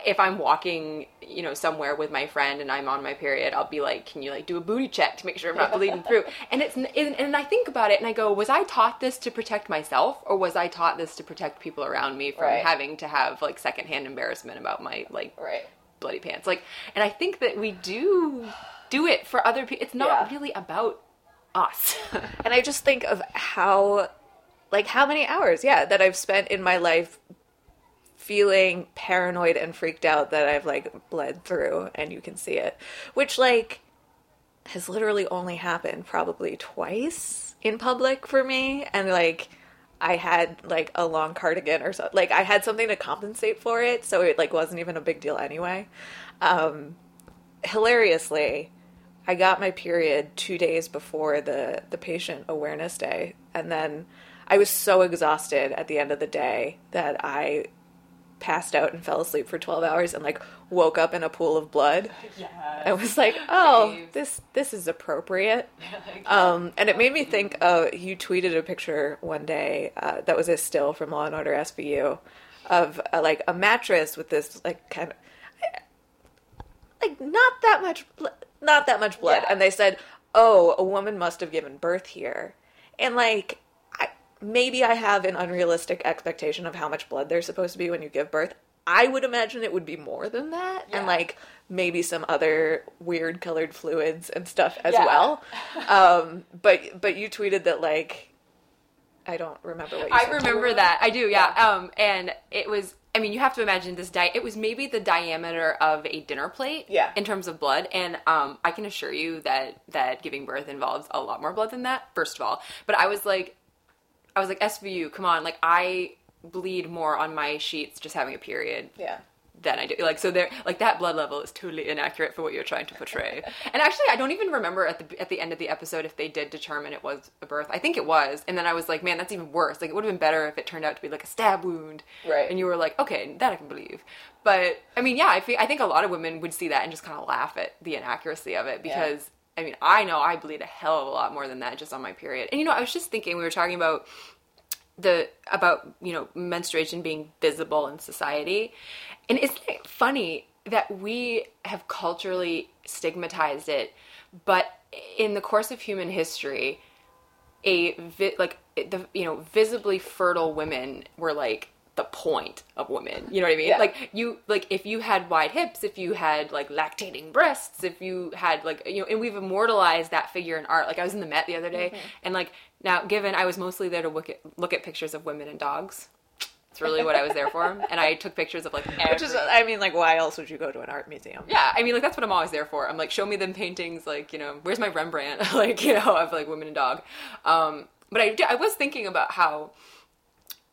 if I'm walking, you know, somewhere with my friend and I'm on my period, I'll be like, "Can you like do a booty check to make sure I'm not bleeding through?" And it's and, and I think about it and I go, "Was I taught this to protect myself, or was I taught this to protect people around me from right. having to have like secondhand embarrassment about my like right. bloody pants?" Like, and I think that we do do it for other people. It's not yeah. really about us. and I just think of how, like, how many hours, yeah, that I've spent in my life feeling paranoid and freaked out that I've like bled through and you can see it. Which like has literally only happened probably twice in public for me and like I had like a long cardigan or so like I had something to compensate for it so it like wasn't even a big deal anyway. Um hilariously I got my period 2 days before the the patient awareness day and then I was so exhausted at the end of the day that I passed out and fell asleep for 12 hours and like woke up in a pool of blood. Yes. I was like, "Oh, this this is appropriate." um, and it made me think uh, you tweeted a picture one day uh, that was a still from Law and Order SVU of uh, like a mattress with this like kind of like not that much not that much blood yeah. and they said, "Oh, a woman must have given birth here." And like maybe I have an unrealistic expectation of how much blood there's supposed to be when you give birth. I would imagine it would be more than that, yeah. and like maybe some other weird colored fluids and stuff as yeah. well. Um, but but you tweeted that like I don't remember what I remember that I do yeah. yeah. Um, and it was I mean, you have to imagine this di- it was maybe the diameter of a dinner plate yeah. in terms of blood. And um, I can assure you that that giving birth involves a lot more blood than that, first of all. But I was like, I was like, SVU, come on. Like, I bleed more on my sheets just having a period. Yeah. Than I do. Like, so there, like that blood level is totally inaccurate for what you're trying to portray. and actually, I don't even remember at the at the end of the episode if they did determine it was a birth. I think it was. And then I was like, man, that's even worse. Like, it would have been better if it turned out to be like a stab wound. Right. And you were like, okay, that I can believe. But I mean, yeah, I, think I think a lot of women would see that and just kind of laugh at the inaccuracy of it because. Yeah. I mean, I know I bleed a hell of a lot more than that just on my period. And you know, I was just thinking we were talking about the about you know menstruation being visible in society and isn't it funny that we have culturally stigmatized it but in the course of human history a vi- like the you know visibly fertile women were like the point of women. You know what I mean? Yeah. Like you like if you had wide hips, if you had like lactating breasts, if you had like you know, and we've immortalized that figure in art. Like I was in the Met the other day, mm-hmm. and like now, given I was mostly there to look at look at pictures of women and dogs. It's really what I was there for, and I took pictures of like. Every... Which is, I mean, like, why else would you go to an art museum? Yeah, I mean, like that's what I'm always there for. I'm like, show me them paintings, like you know, where's my Rembrandt, like you know, of like women and dog. Um, but I, I was thinking about how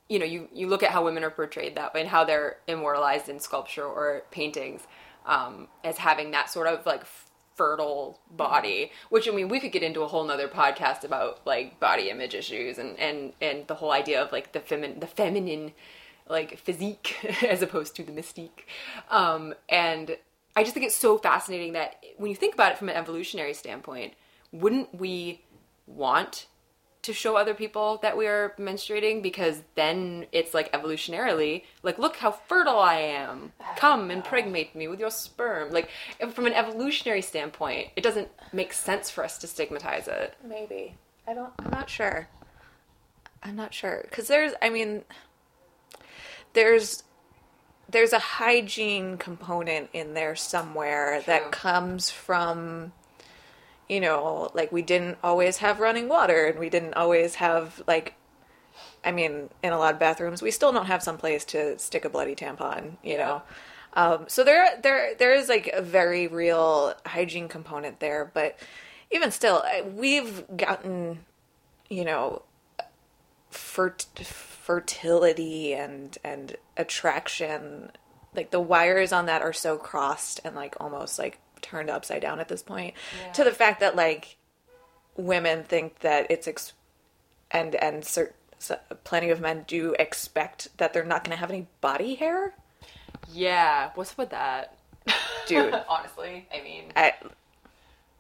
you know, you, you look at how women are portrayed that way and how they're immortalized in sculpture or paintings um, as having that sort of like fertile body which i mean we could get into a whole nother podcast about like body image issues and and and the whole idea of like the feminine the feminine like physique as opposed to the mystique. Um, and i just think it's so fascinating that when you think about it from an evolutionary standpoint wouldn't we want to show other people that we are menstruating because then it's like evolutionarily like look how fertile i am. Come impregnate me with your sperm. Like from an evolutionary standpoint it doesn't make sense for us to stigmatize it. Maybe. I don't i'm not sure. I'm not sure. Because there's i mean there's there's a hygiene component in there somewhere True. that comes from you know, like we didn't always have running water and we didn't always have like I mean, in a lot of bathrooms, we still don't have some place to stick a bloody tampon, you know. Um, so there, there, there is like a very real hygiene component there, but even still, we've gotten, you know, fert- fertility and and attraction, like the wires on that are so crossed and like almost like turned upside down at this point yeah. to the fact that like women think that it's ex- and and cert- plenty of men do expect that they're not going to have any body hair. Yeah, what's with that, dude? Honestly, I mean, I,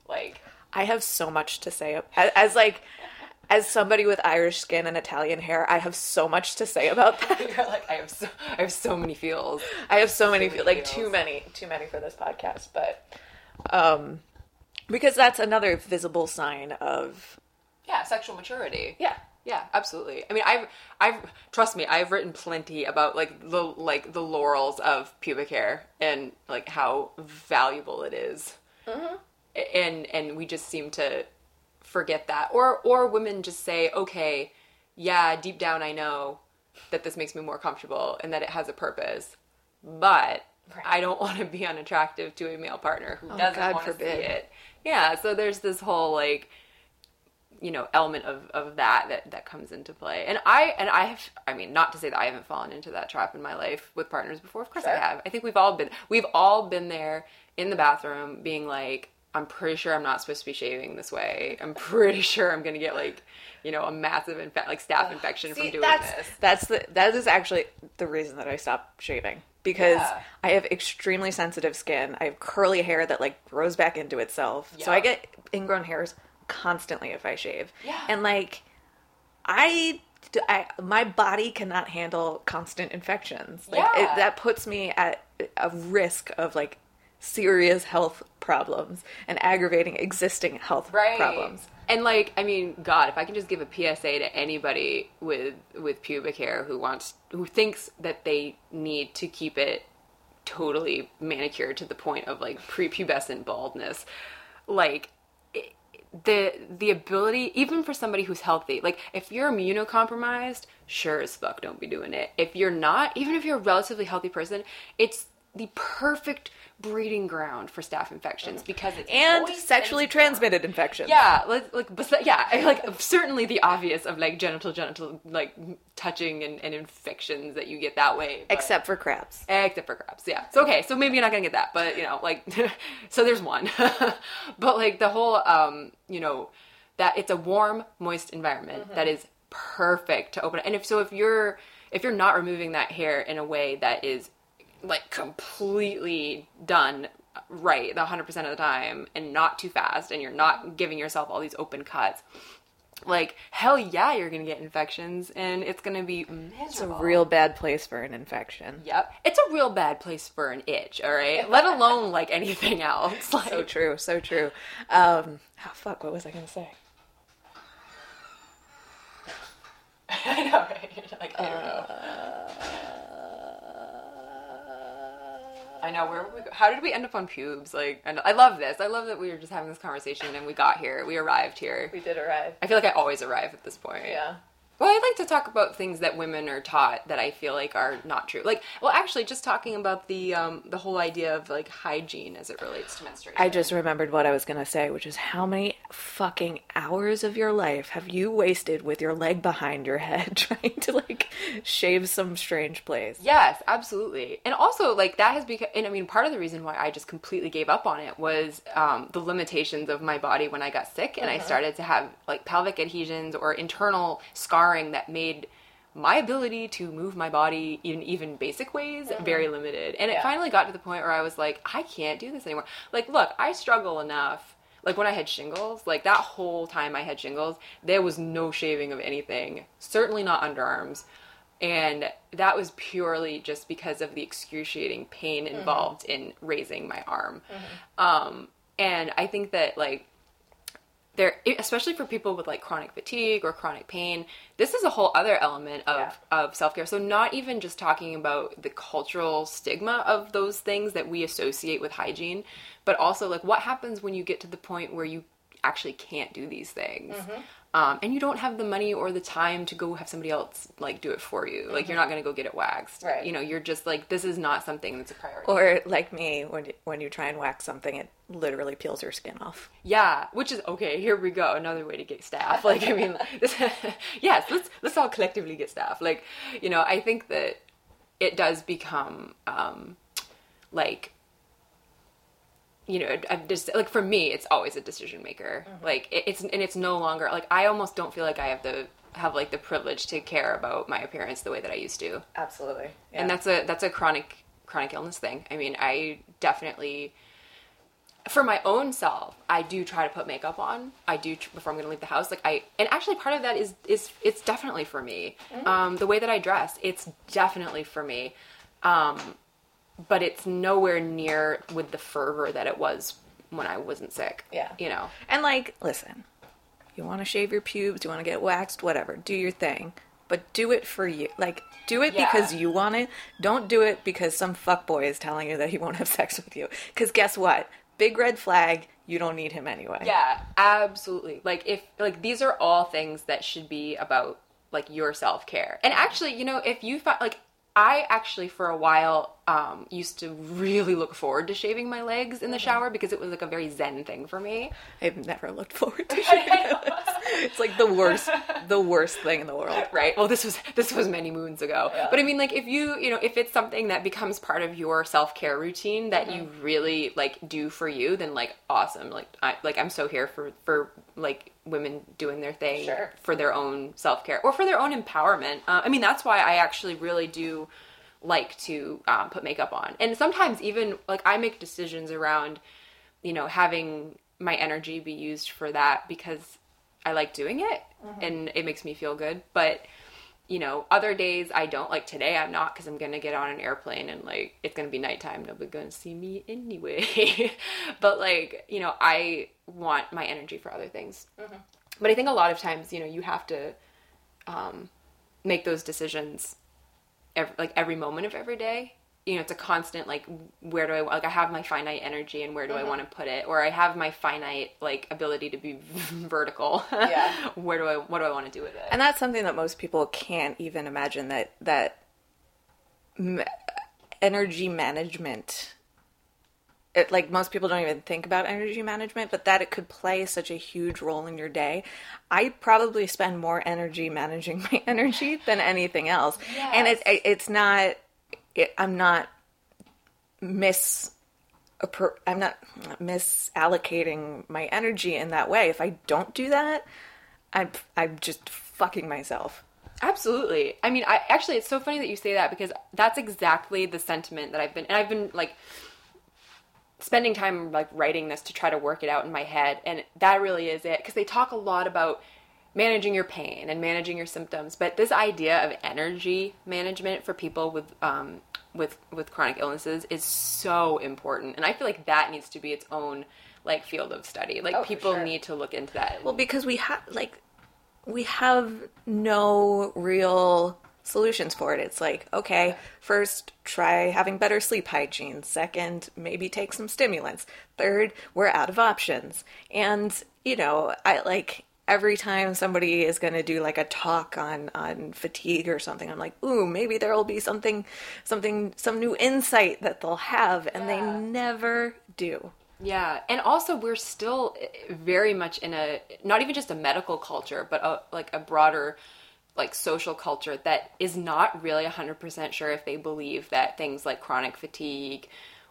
like, I have so much to say as, as like as somebody with Irish skin and Italian hair, I have so much to say about that. You're like, I have so, I have so many feels. I have so, so many, many like too many, too many for this podcast. But um, because that's another visible sign of yeah, sexual maturity. Yeah. Yeah, absolutely. I mean, I've, I've, trust me, I've written plenty about like the like the laurels of pubic hair and like how valuable it is. Mm-hmm. and and we just seem to forget that, or or women just say, okay, yeah, deep down I know that this makes me more comfortable and that it has a purpose, but Right. I don't want to be unattractive to a male partner who oh, doesn't God want forbid. to see it. Yeah, so there's this whole like you know element of, of that, that that comes into play and i and i have i mean not to say that i haven't fallen into that trap in my life with partners before of course sure. i have i think we've all been we've all been there in the bathroom being like i'm pretty sure i'm not supposed to be shaving this way i'm pretty sure i'm gonna get like you know a massive infe- like staph infection See, from doing that's, this that's the that is actually the reason that i stopped shaving because yeah. I have extremely sensitive skin. I have curly hair that like grows back into itself. So I get ingrown hairs constantly if I shave. Yeah. And like I, I my body cannot handle constant infections. Like yeah. it, that puts me at a risk of like serious health problems and aggravating existing health right. problems. And like, I mean, God, if I can just give a PSA to anybody with with pubic hair who wants who thinks that they need to keep it totally manicured to the point of like prepubescent baldness, like the the ability even for somebody who's healthy like if you're immunocompromised sure as fuck don't be doing it if you're not even if you're a relatively healthy person it's the perfect breeding ground for staph infections because it's and sexually and transmitted infections. Yeah, like, like yeah, like certainly the obvious of like genital genital like touching and, and infections that you get that way. Except for crabs. Except for crabs, yeah. So okay, so maybe you're not gonna get that, but you know, like so there's one. but like the whole um, you know, that it's a warm, moist environment mm-hmm. that is perfect to open. And if so if you're if you're not removing that hair in a way that is like completely done right the 100% of the time and not too fast and you're not giving yourself all these open cuts like hell yeah you're gonna get infections and it's gonna be miserable. It's a real bad place for an infection. Yep. It's a real bad place for an itch, all right? Let alone like anything else. Like, So true, so true. Um, oh, fuck, what was I gonna say? I know, right? You're like, I don't know. I know where we go? How did we end up on pubes? Like, I, I love this. I love that we were just having this conversation and we got here. We arrived here. We did arrive. I feel like I always arrive at this point. Well, I'd like to talk about things that women are taught that I feel like are not true. Like, well, actually, just talking about the um, the whole idea of like hygiene as it relates to menstruation. I just remembered what I was gonna say, which is how many fucking hours of your life have you wasted with your leg behind your head trying to like shave some strange place? Yes, absolutely. And also, like, that has become, and I mean, part of the reason why I just completely gave up on it was um, the limitations of my body when I got sick and I started to have, like, pelvic adhesions or internal scarring that made my ability to move my body in even basic ways mm-hmm. very limited. And it finally got to the point where I was like, I can't do this anymore. Like, look, I struggle enough. Like when I had shingles, like that whole time I had shingles, there was no shaving of anything. Certainly not underarms. And that was purely just because of the excruciating pain mm-hmm. involved in raising my arm. Mm-hmm. Um, and I think that like there especially for people with like chronic fatigue or chronic pain this is a whole other element of, Yeah. of self-care. So not even just talking about the cultural stigma of those things that we associate with hygiene but also like what happens when you get to the point where you actually can't do these things mm-hmm. Um, and you don't have the money or the time to go have somebody else like do it for you like you're not going to go get it waxed Right. you know you're just like this is not something that's a priority Or like me, when you, when you try and wax something, it literally peels your skin off. Yeah, which is okay. Here we go, another way to get staph. Like, I mean, this, yes, let's let's all collectively get staph. Like, you know, I think that it does become um, like, you know, a, just like for me, it's always a decision maker. Like, it, it's and it's no longer like I almost don't feel like I have the have like the privilege to care about my appearance the way that I used to Absolutely. and that's a that's a chronic chronic illness thing. I mean, I definitely for my own self, I do try to put makeup on. I do tr- before I'm going to leave the house. Like I, and actually, part of that is is it's definitely for me. Um, the way that I dress, it's definitely for me. Um, but it's nowhere near with the fervor that it was when I wasn't sick. Yeah. you know. And like, listen, you want to shave your pubes, you want to get waxed, whatever, do your thing, but do it for you. Like, do it Yeah. because you want it. Don't do it because some fuckboy is telling you that he won't have sex with you. Because guess what? Big red flag. You don't need him anyway. Yeah, absolutely. Like if like these are all things that should be about like your self care. And actually, you know, if you find like I actually for a while um, used to really look forward to shaving my legs in the shower because it was like a very zen thing for me. I've never looked forward to shaving my legs. It's like the worst, the worst thing in the world. Right. Well, this was this was many moons ago. But I mean, like, if you you know, if it's something that becomes part of your self care routine that you really like do for you, then like awesome. Like, I like I'm so here for for like women doing their thing Sure. for their own self care or for their own empowerment. Uh, I mean, that's why I actually really do like to um, put makeup on, and sometimes even like I make decisions around you know having my energy be used for that because I like doing it and it makes me feel good. But you know, other days I don't. Like today, I'm not because I'm gonna get on an airplane and like it's gonna be nighttime. Nobody's gonna see me anyway. but like you know, I want my energy for other things. But I think a lot of times, you know, you have to um, make those decisions every, like every moment of every day. You know, it's a constant like where do I like I have my finite energy and where do I mm-hmm. want to put it, or I have my finite like ability to be vertical. Yeah. where do I what do I want to do with it? and that's something that most people can't even imagine that that m- energy management it, like most people don't even think about energy management but that it could play such a huge role in your day. I probably spend more energy managing my energy than anything else. And it, it, it's not it, i'm not miss i'm not misallocating my energy in that way. If i don't do that i'm i'm just fucking myself. Absolutely. I mean, I actually it's so funny that you say that because that's exactly the sentiment that I've been and I've been like spending time like writing this to try to work it out in my head and that really is it because they talk a lot about managing your pain and managing your symptoms. But this idea of energy management for people with um, with with chronic illnesses is so important, and I feel like that needs to be its own like field of study. Like Oh, people sure. need to look into that. Well, because we have like we have no real solutions for it. It's like, okay, first try having better sleep hygiene. Second, maybe take some stimulants. Third, we're out of options. And, you know, I like every time somebody is going to do like a talk on on fatigue or something, I'm like, "Ooh, maybe there'll be something something some new insight that they'll have." And they never do. Yeah, and also we're still eh, very much in a not even just a medical culture, but a, like a broader like social culture that is not really 100% sure if they believe that things like chronic fatigue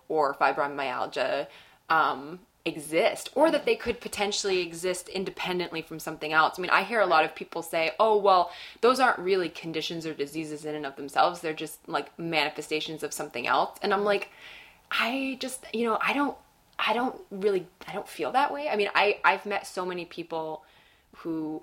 or fibromyalgia um, exist or that they could potentially exist independently from something else. I mean, I hear a lot of people say, "Oh, well, those aren't really conditions or diseases in and of themselves. They're just like manifestations of something else." And I'm like, I just, you know, I don't I don't really I don't feel that way. I mean, I I've met so many people who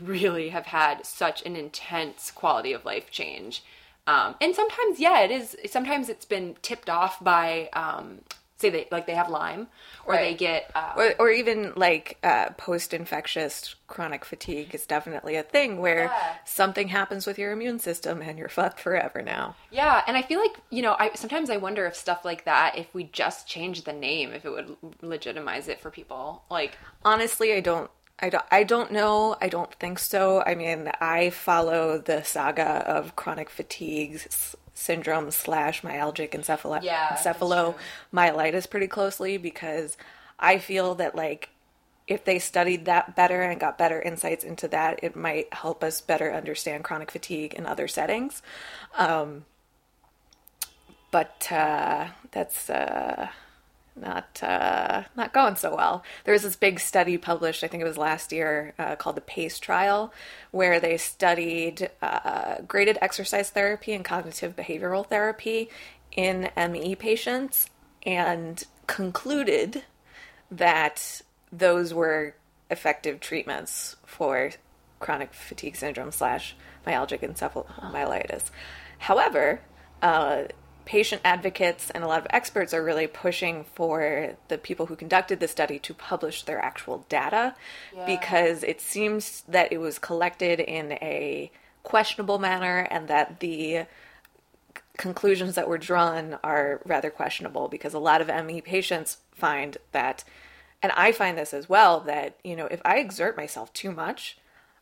really have had such an intense quality of life change. Um, and sometimes, yeah, it is. Sometimes it's been tipped off by, um, say, they like they have Lyme, or they get uh, or, or even like uh, post-infectious chronic fatigue is definitely a thing where Yeah. something happens with your immune system and you're fucked forever now. Yeah, and I feel like you know, I sometimes I wonder if stuff like that, if we just change the name, if it would legitimize it for people. Like, Honestly, I don't. I don't, I don't know. I don't think so. I mean, I follow the saga of chronic fatigue s- syndrome slash myalgic encephalo- Yeah, encephalomyelitis pretty closely because I feel that like if they studied that better and got better insights into that, it might help us better understand chronic fatigue in other settings. Um, but uh, that's uh, not uh, not going so well. There was this big study published, I think it was last year, uh, called the PACE trial, where they studied uh, graded exercise therapy and cognitive behavioral therapy in ME patients and concluded that those were effective treatments for chronic fatigue syndrome slash myalgic encephalomyelitis. However, uh, patient advocates and a lot of experts are really pushing for the people who conducted the study to publish their actual data because it seems that it was collected in a questionable manner and that the conclusions that were drawn are rather questionable because a lot of ME patients find that, and I find this as well, that, you know, if I exert myself too much,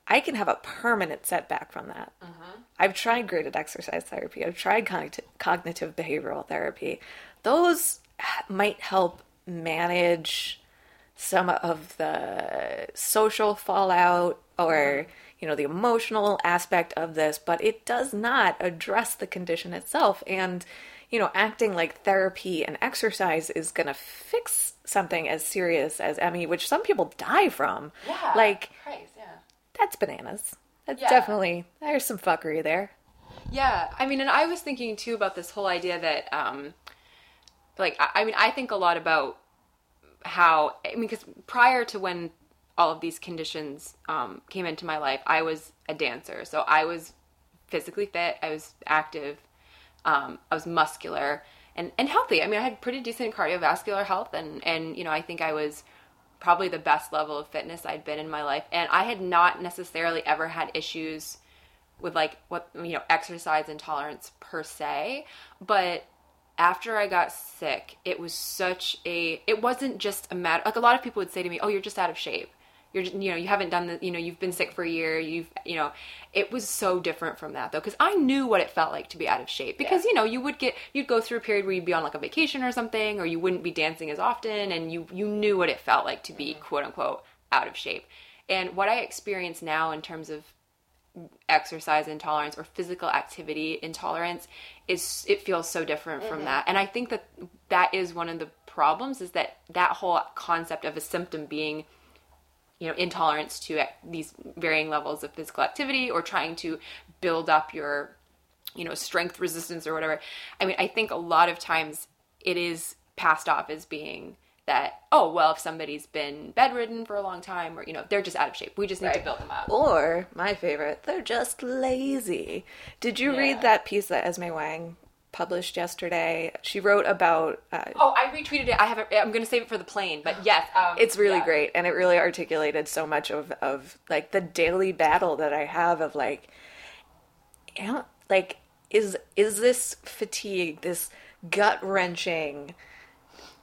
I can have a permanent setback from that. Mm-hmm. I've tried graded exercise therapy, I've tried cognit- cognitive behavioral therapy. Those might help manage some of the social fallout or you know the emotional aspect of this but it does not address the condition itself and you know acting like therapy and exercise is going to fix something as serious as ME which some people die from yeah, like Christ. That's bananas that's Yeah. definitely there's some fuckery there Yeah, I mean, and I was thinking too about this whole idea that, um, like, I, I mean, I think a lot about how, I mean, because prior to when all of these conditions um, came into my life, I was a dancer. So I was physically fit, I was active, um, I was muscular and, and healthy. I mean, I had pretty decent cardiovascular health, and, and, you know, I think I was probably the best level of fitness I'd been in my life. And I had not necessarily ever had issues with like what you know exercise intolerance per se but after i got sick it was such a it wasn't just a matter like a lot of people would say to me oh you're just out of shape you're you know you haven't done the you know you've been sick for a year you've you know it was so different from that though because i knew what it felt like to be out of shape because you know you would get you'd go through a period where you'd be on like a vacation or something or you wouldn't be dancing as often and you you knew what it felt like to be mm-hmm. quote unquote out of shape. And what i experience now in terms of exercise intolerance or physical activity intolerance is it feels so different from mm-hmm. that. And i think that that is one of the problems is that that whole concept of a symptom being you know intolerance to these varying levels of physical activity or trying to build up your you know strength resistance or whatever i mean i think a lot of times it is passed off as being that oh well if somebody's been bedridden for a long time or you know they're just out of shape we just need right. to build them up or my favorite they're just lazy did you yeah. read that piece that esme wang published yesterday she wrote about uh, oh i retweeted it i haven't i'm gonna save it for the plane but yes um, it's really yeah. great and it really articulated so much of of like the daily battle that i have of like like is is this fatigue this gut wrenching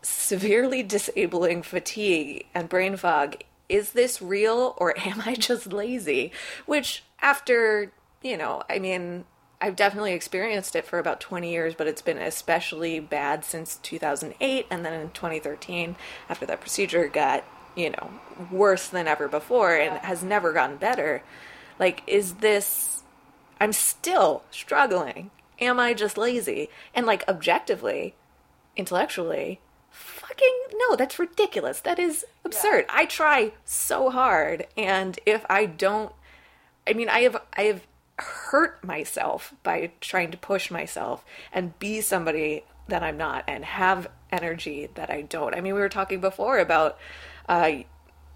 severely disabling fatigue and brain fog. Is this real or am I just lazy? Which, after, you know, I mean, I've definitely experienced it for about 20 years, but it's been especially bad since 2008. And then in 2013, after that procedure got, you know, worse than ever before and has never gotten better. Like, is this, I'm still struggling. Am I just lazy? And like, objectively, intellectually, fucking no, that's ridiculous. That is absurd. Yeah. I try so hard and if I don't I mean, I have I have hurt myself by trying to push myself and be somebody that I'm not and have energy that I don't. I mean, we were talking before about uh,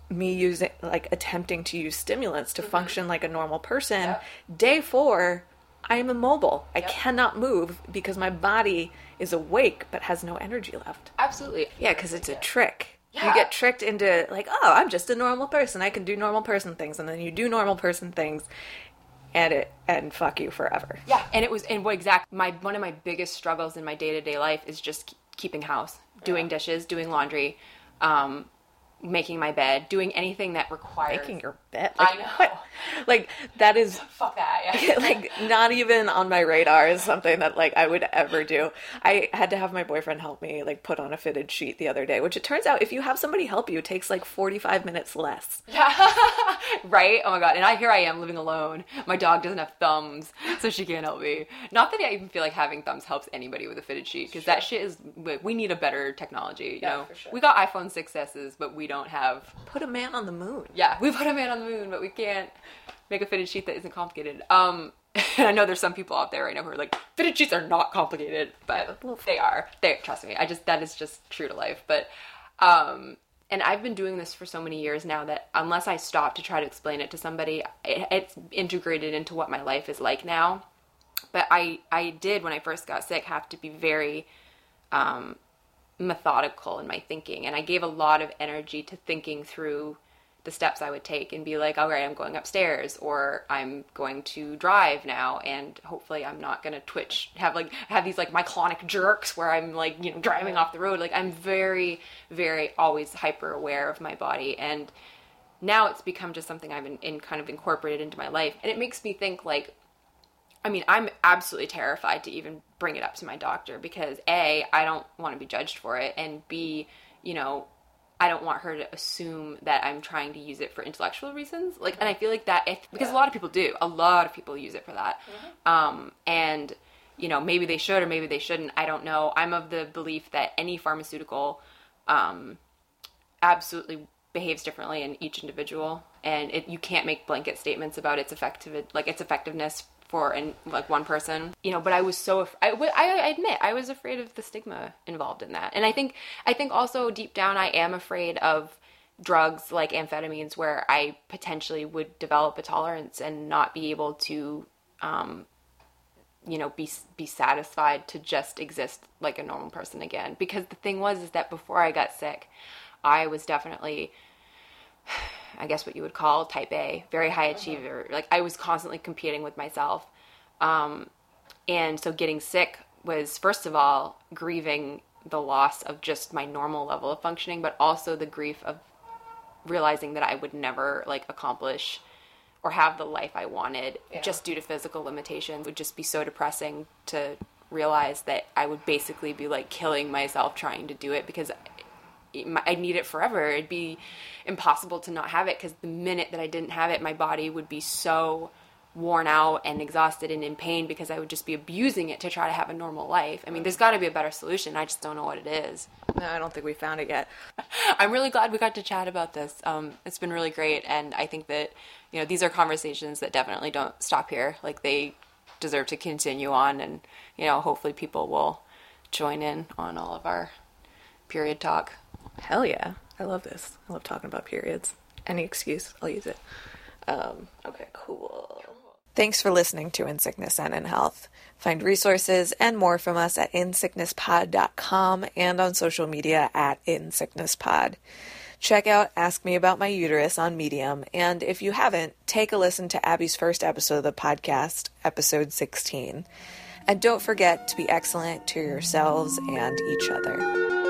me using like attempting to use stimulants to mm-hmm. function like a normal person. Yep. Day 4, I am immobile. Yep. I cannot move because my body is awake but has no energy left. Absolutely. Yeah, because it's a trick. Yeah. You get tricked into like, oh, I'm just a normal person. I can do normal person things, and then you do normal person things, and it and fuck you forever. Yeah, and it was and what exact my one of my biggest struggles in my day to day life is just keeping house, doing yeah. dishes, doing laundry, um, making my bed, doing anything that requires making your bed. Like, I know. What? Like that is fuck that. Yeah. like not even on my radar is something that like I would ever do. I had to have my boyfriend help me like put on a fitted sheet the other day, which it turns out if you have somebody help you, it takes like forty five minutes less. Yeah. right. Oh my god. And I here I am living alone. My dog doesn't have thumbs, so she can't help me. Not that I even feel like having thumbs helps anybody with a fitted sheet because sure. that shit is. We need a better technology. You yeah, know, sure. we got iPhone 6s, but we don't have put a man on the moon. Yeah, we put a man on the moon, but we can't make a fitted sheet that isn't complicated. Um, I know there's some people out there right now who are like, fitted sheets are not complicated, but they are. They trust me. I just that is just true to life. But um, and I've been doing this for so many years now that unless I stop to try to explain it to somebody, it, it's integrated into what my life is like now. But I I did when I first got sick have to be very um, methodical in my thinking and I gave a lot of energy to thinking through the steps I would take and be like, all right, I'm going upstairs or I'm going to drive now and hopefully I'm not going to twitch, have like, have these like myoclonic jerks where I'm like, you know, driving off the road. Like I'm very, very always hyper aware of my body. And now it's become just something I've in, in kind of incorporated into my life. And it makes me think like, I mean, I'm absolutely terrified to even bring it up to my doctor because A, I don't want to be judged for it, and B, you know, I don't want her to assume that I'm trying to use it for intellectual reasons. Like, and I feel like that if, because yeah. a lot of people do, a lot of people use it for that. Mm-hmm. Um, and you know, maybe they should or maybe they shouldn't. I don't know. I'm of the belief that any pharmaceutical, um, absolutely behaves differently in each individual, and it, you can't make blanket statements about its effective, like its effectiveness for and like one person you know but i was so I, I admit i was afraid of the stigma involved in that. And i think i think also deep down i am afraid of drugs like amphetamines where i potentially would develop a tolerance and not be able to um, you know be be satisfied to just exist like a normal person again. Because the thing was is that before i got sick i was definitely I guess what you would call type A, very high uh-huh. achiever. Like I was constantly competing with myself. Um, and so getting sick was, first of all, grieving the loss of just my normal level of functioning, but also the grief of realizing that I would never like accomplish or have the life I wanted yeah. just due to physical limitations it would just be so depressing to realize that I would basically be like killing myself trying to do it because I'd need it forever. It'd be impossible to not have it because the minute that I didn't have it, my body would be so worn out and exhausted and in pain because I would just be abusing it to try to have a normal life. I mean, there's got to be a better solution. I just don't know what it is. No, I don't think we found it yet. I'm really glad we got to chat about this. Um, it's been really great, and I think that you know these are conversations that definitely don't stop here. Like they deserve to continue on, and you know, hopefully people will join in on all of our period talk. Hell yeah. I love this. I love talking about periods. Any excuse, I'll use it. Um, okay, cool. Thanks for listening to In Sickness and in Health. Find resources and more from us at insicknesspod.com and on social media at insicknesspod. Check out Ask Me About My Uterus on Medium, and if you haven't, take a listen to Abby's first episode of the podcast, episode 16. And don't forget to be excellent to yourselves and each other.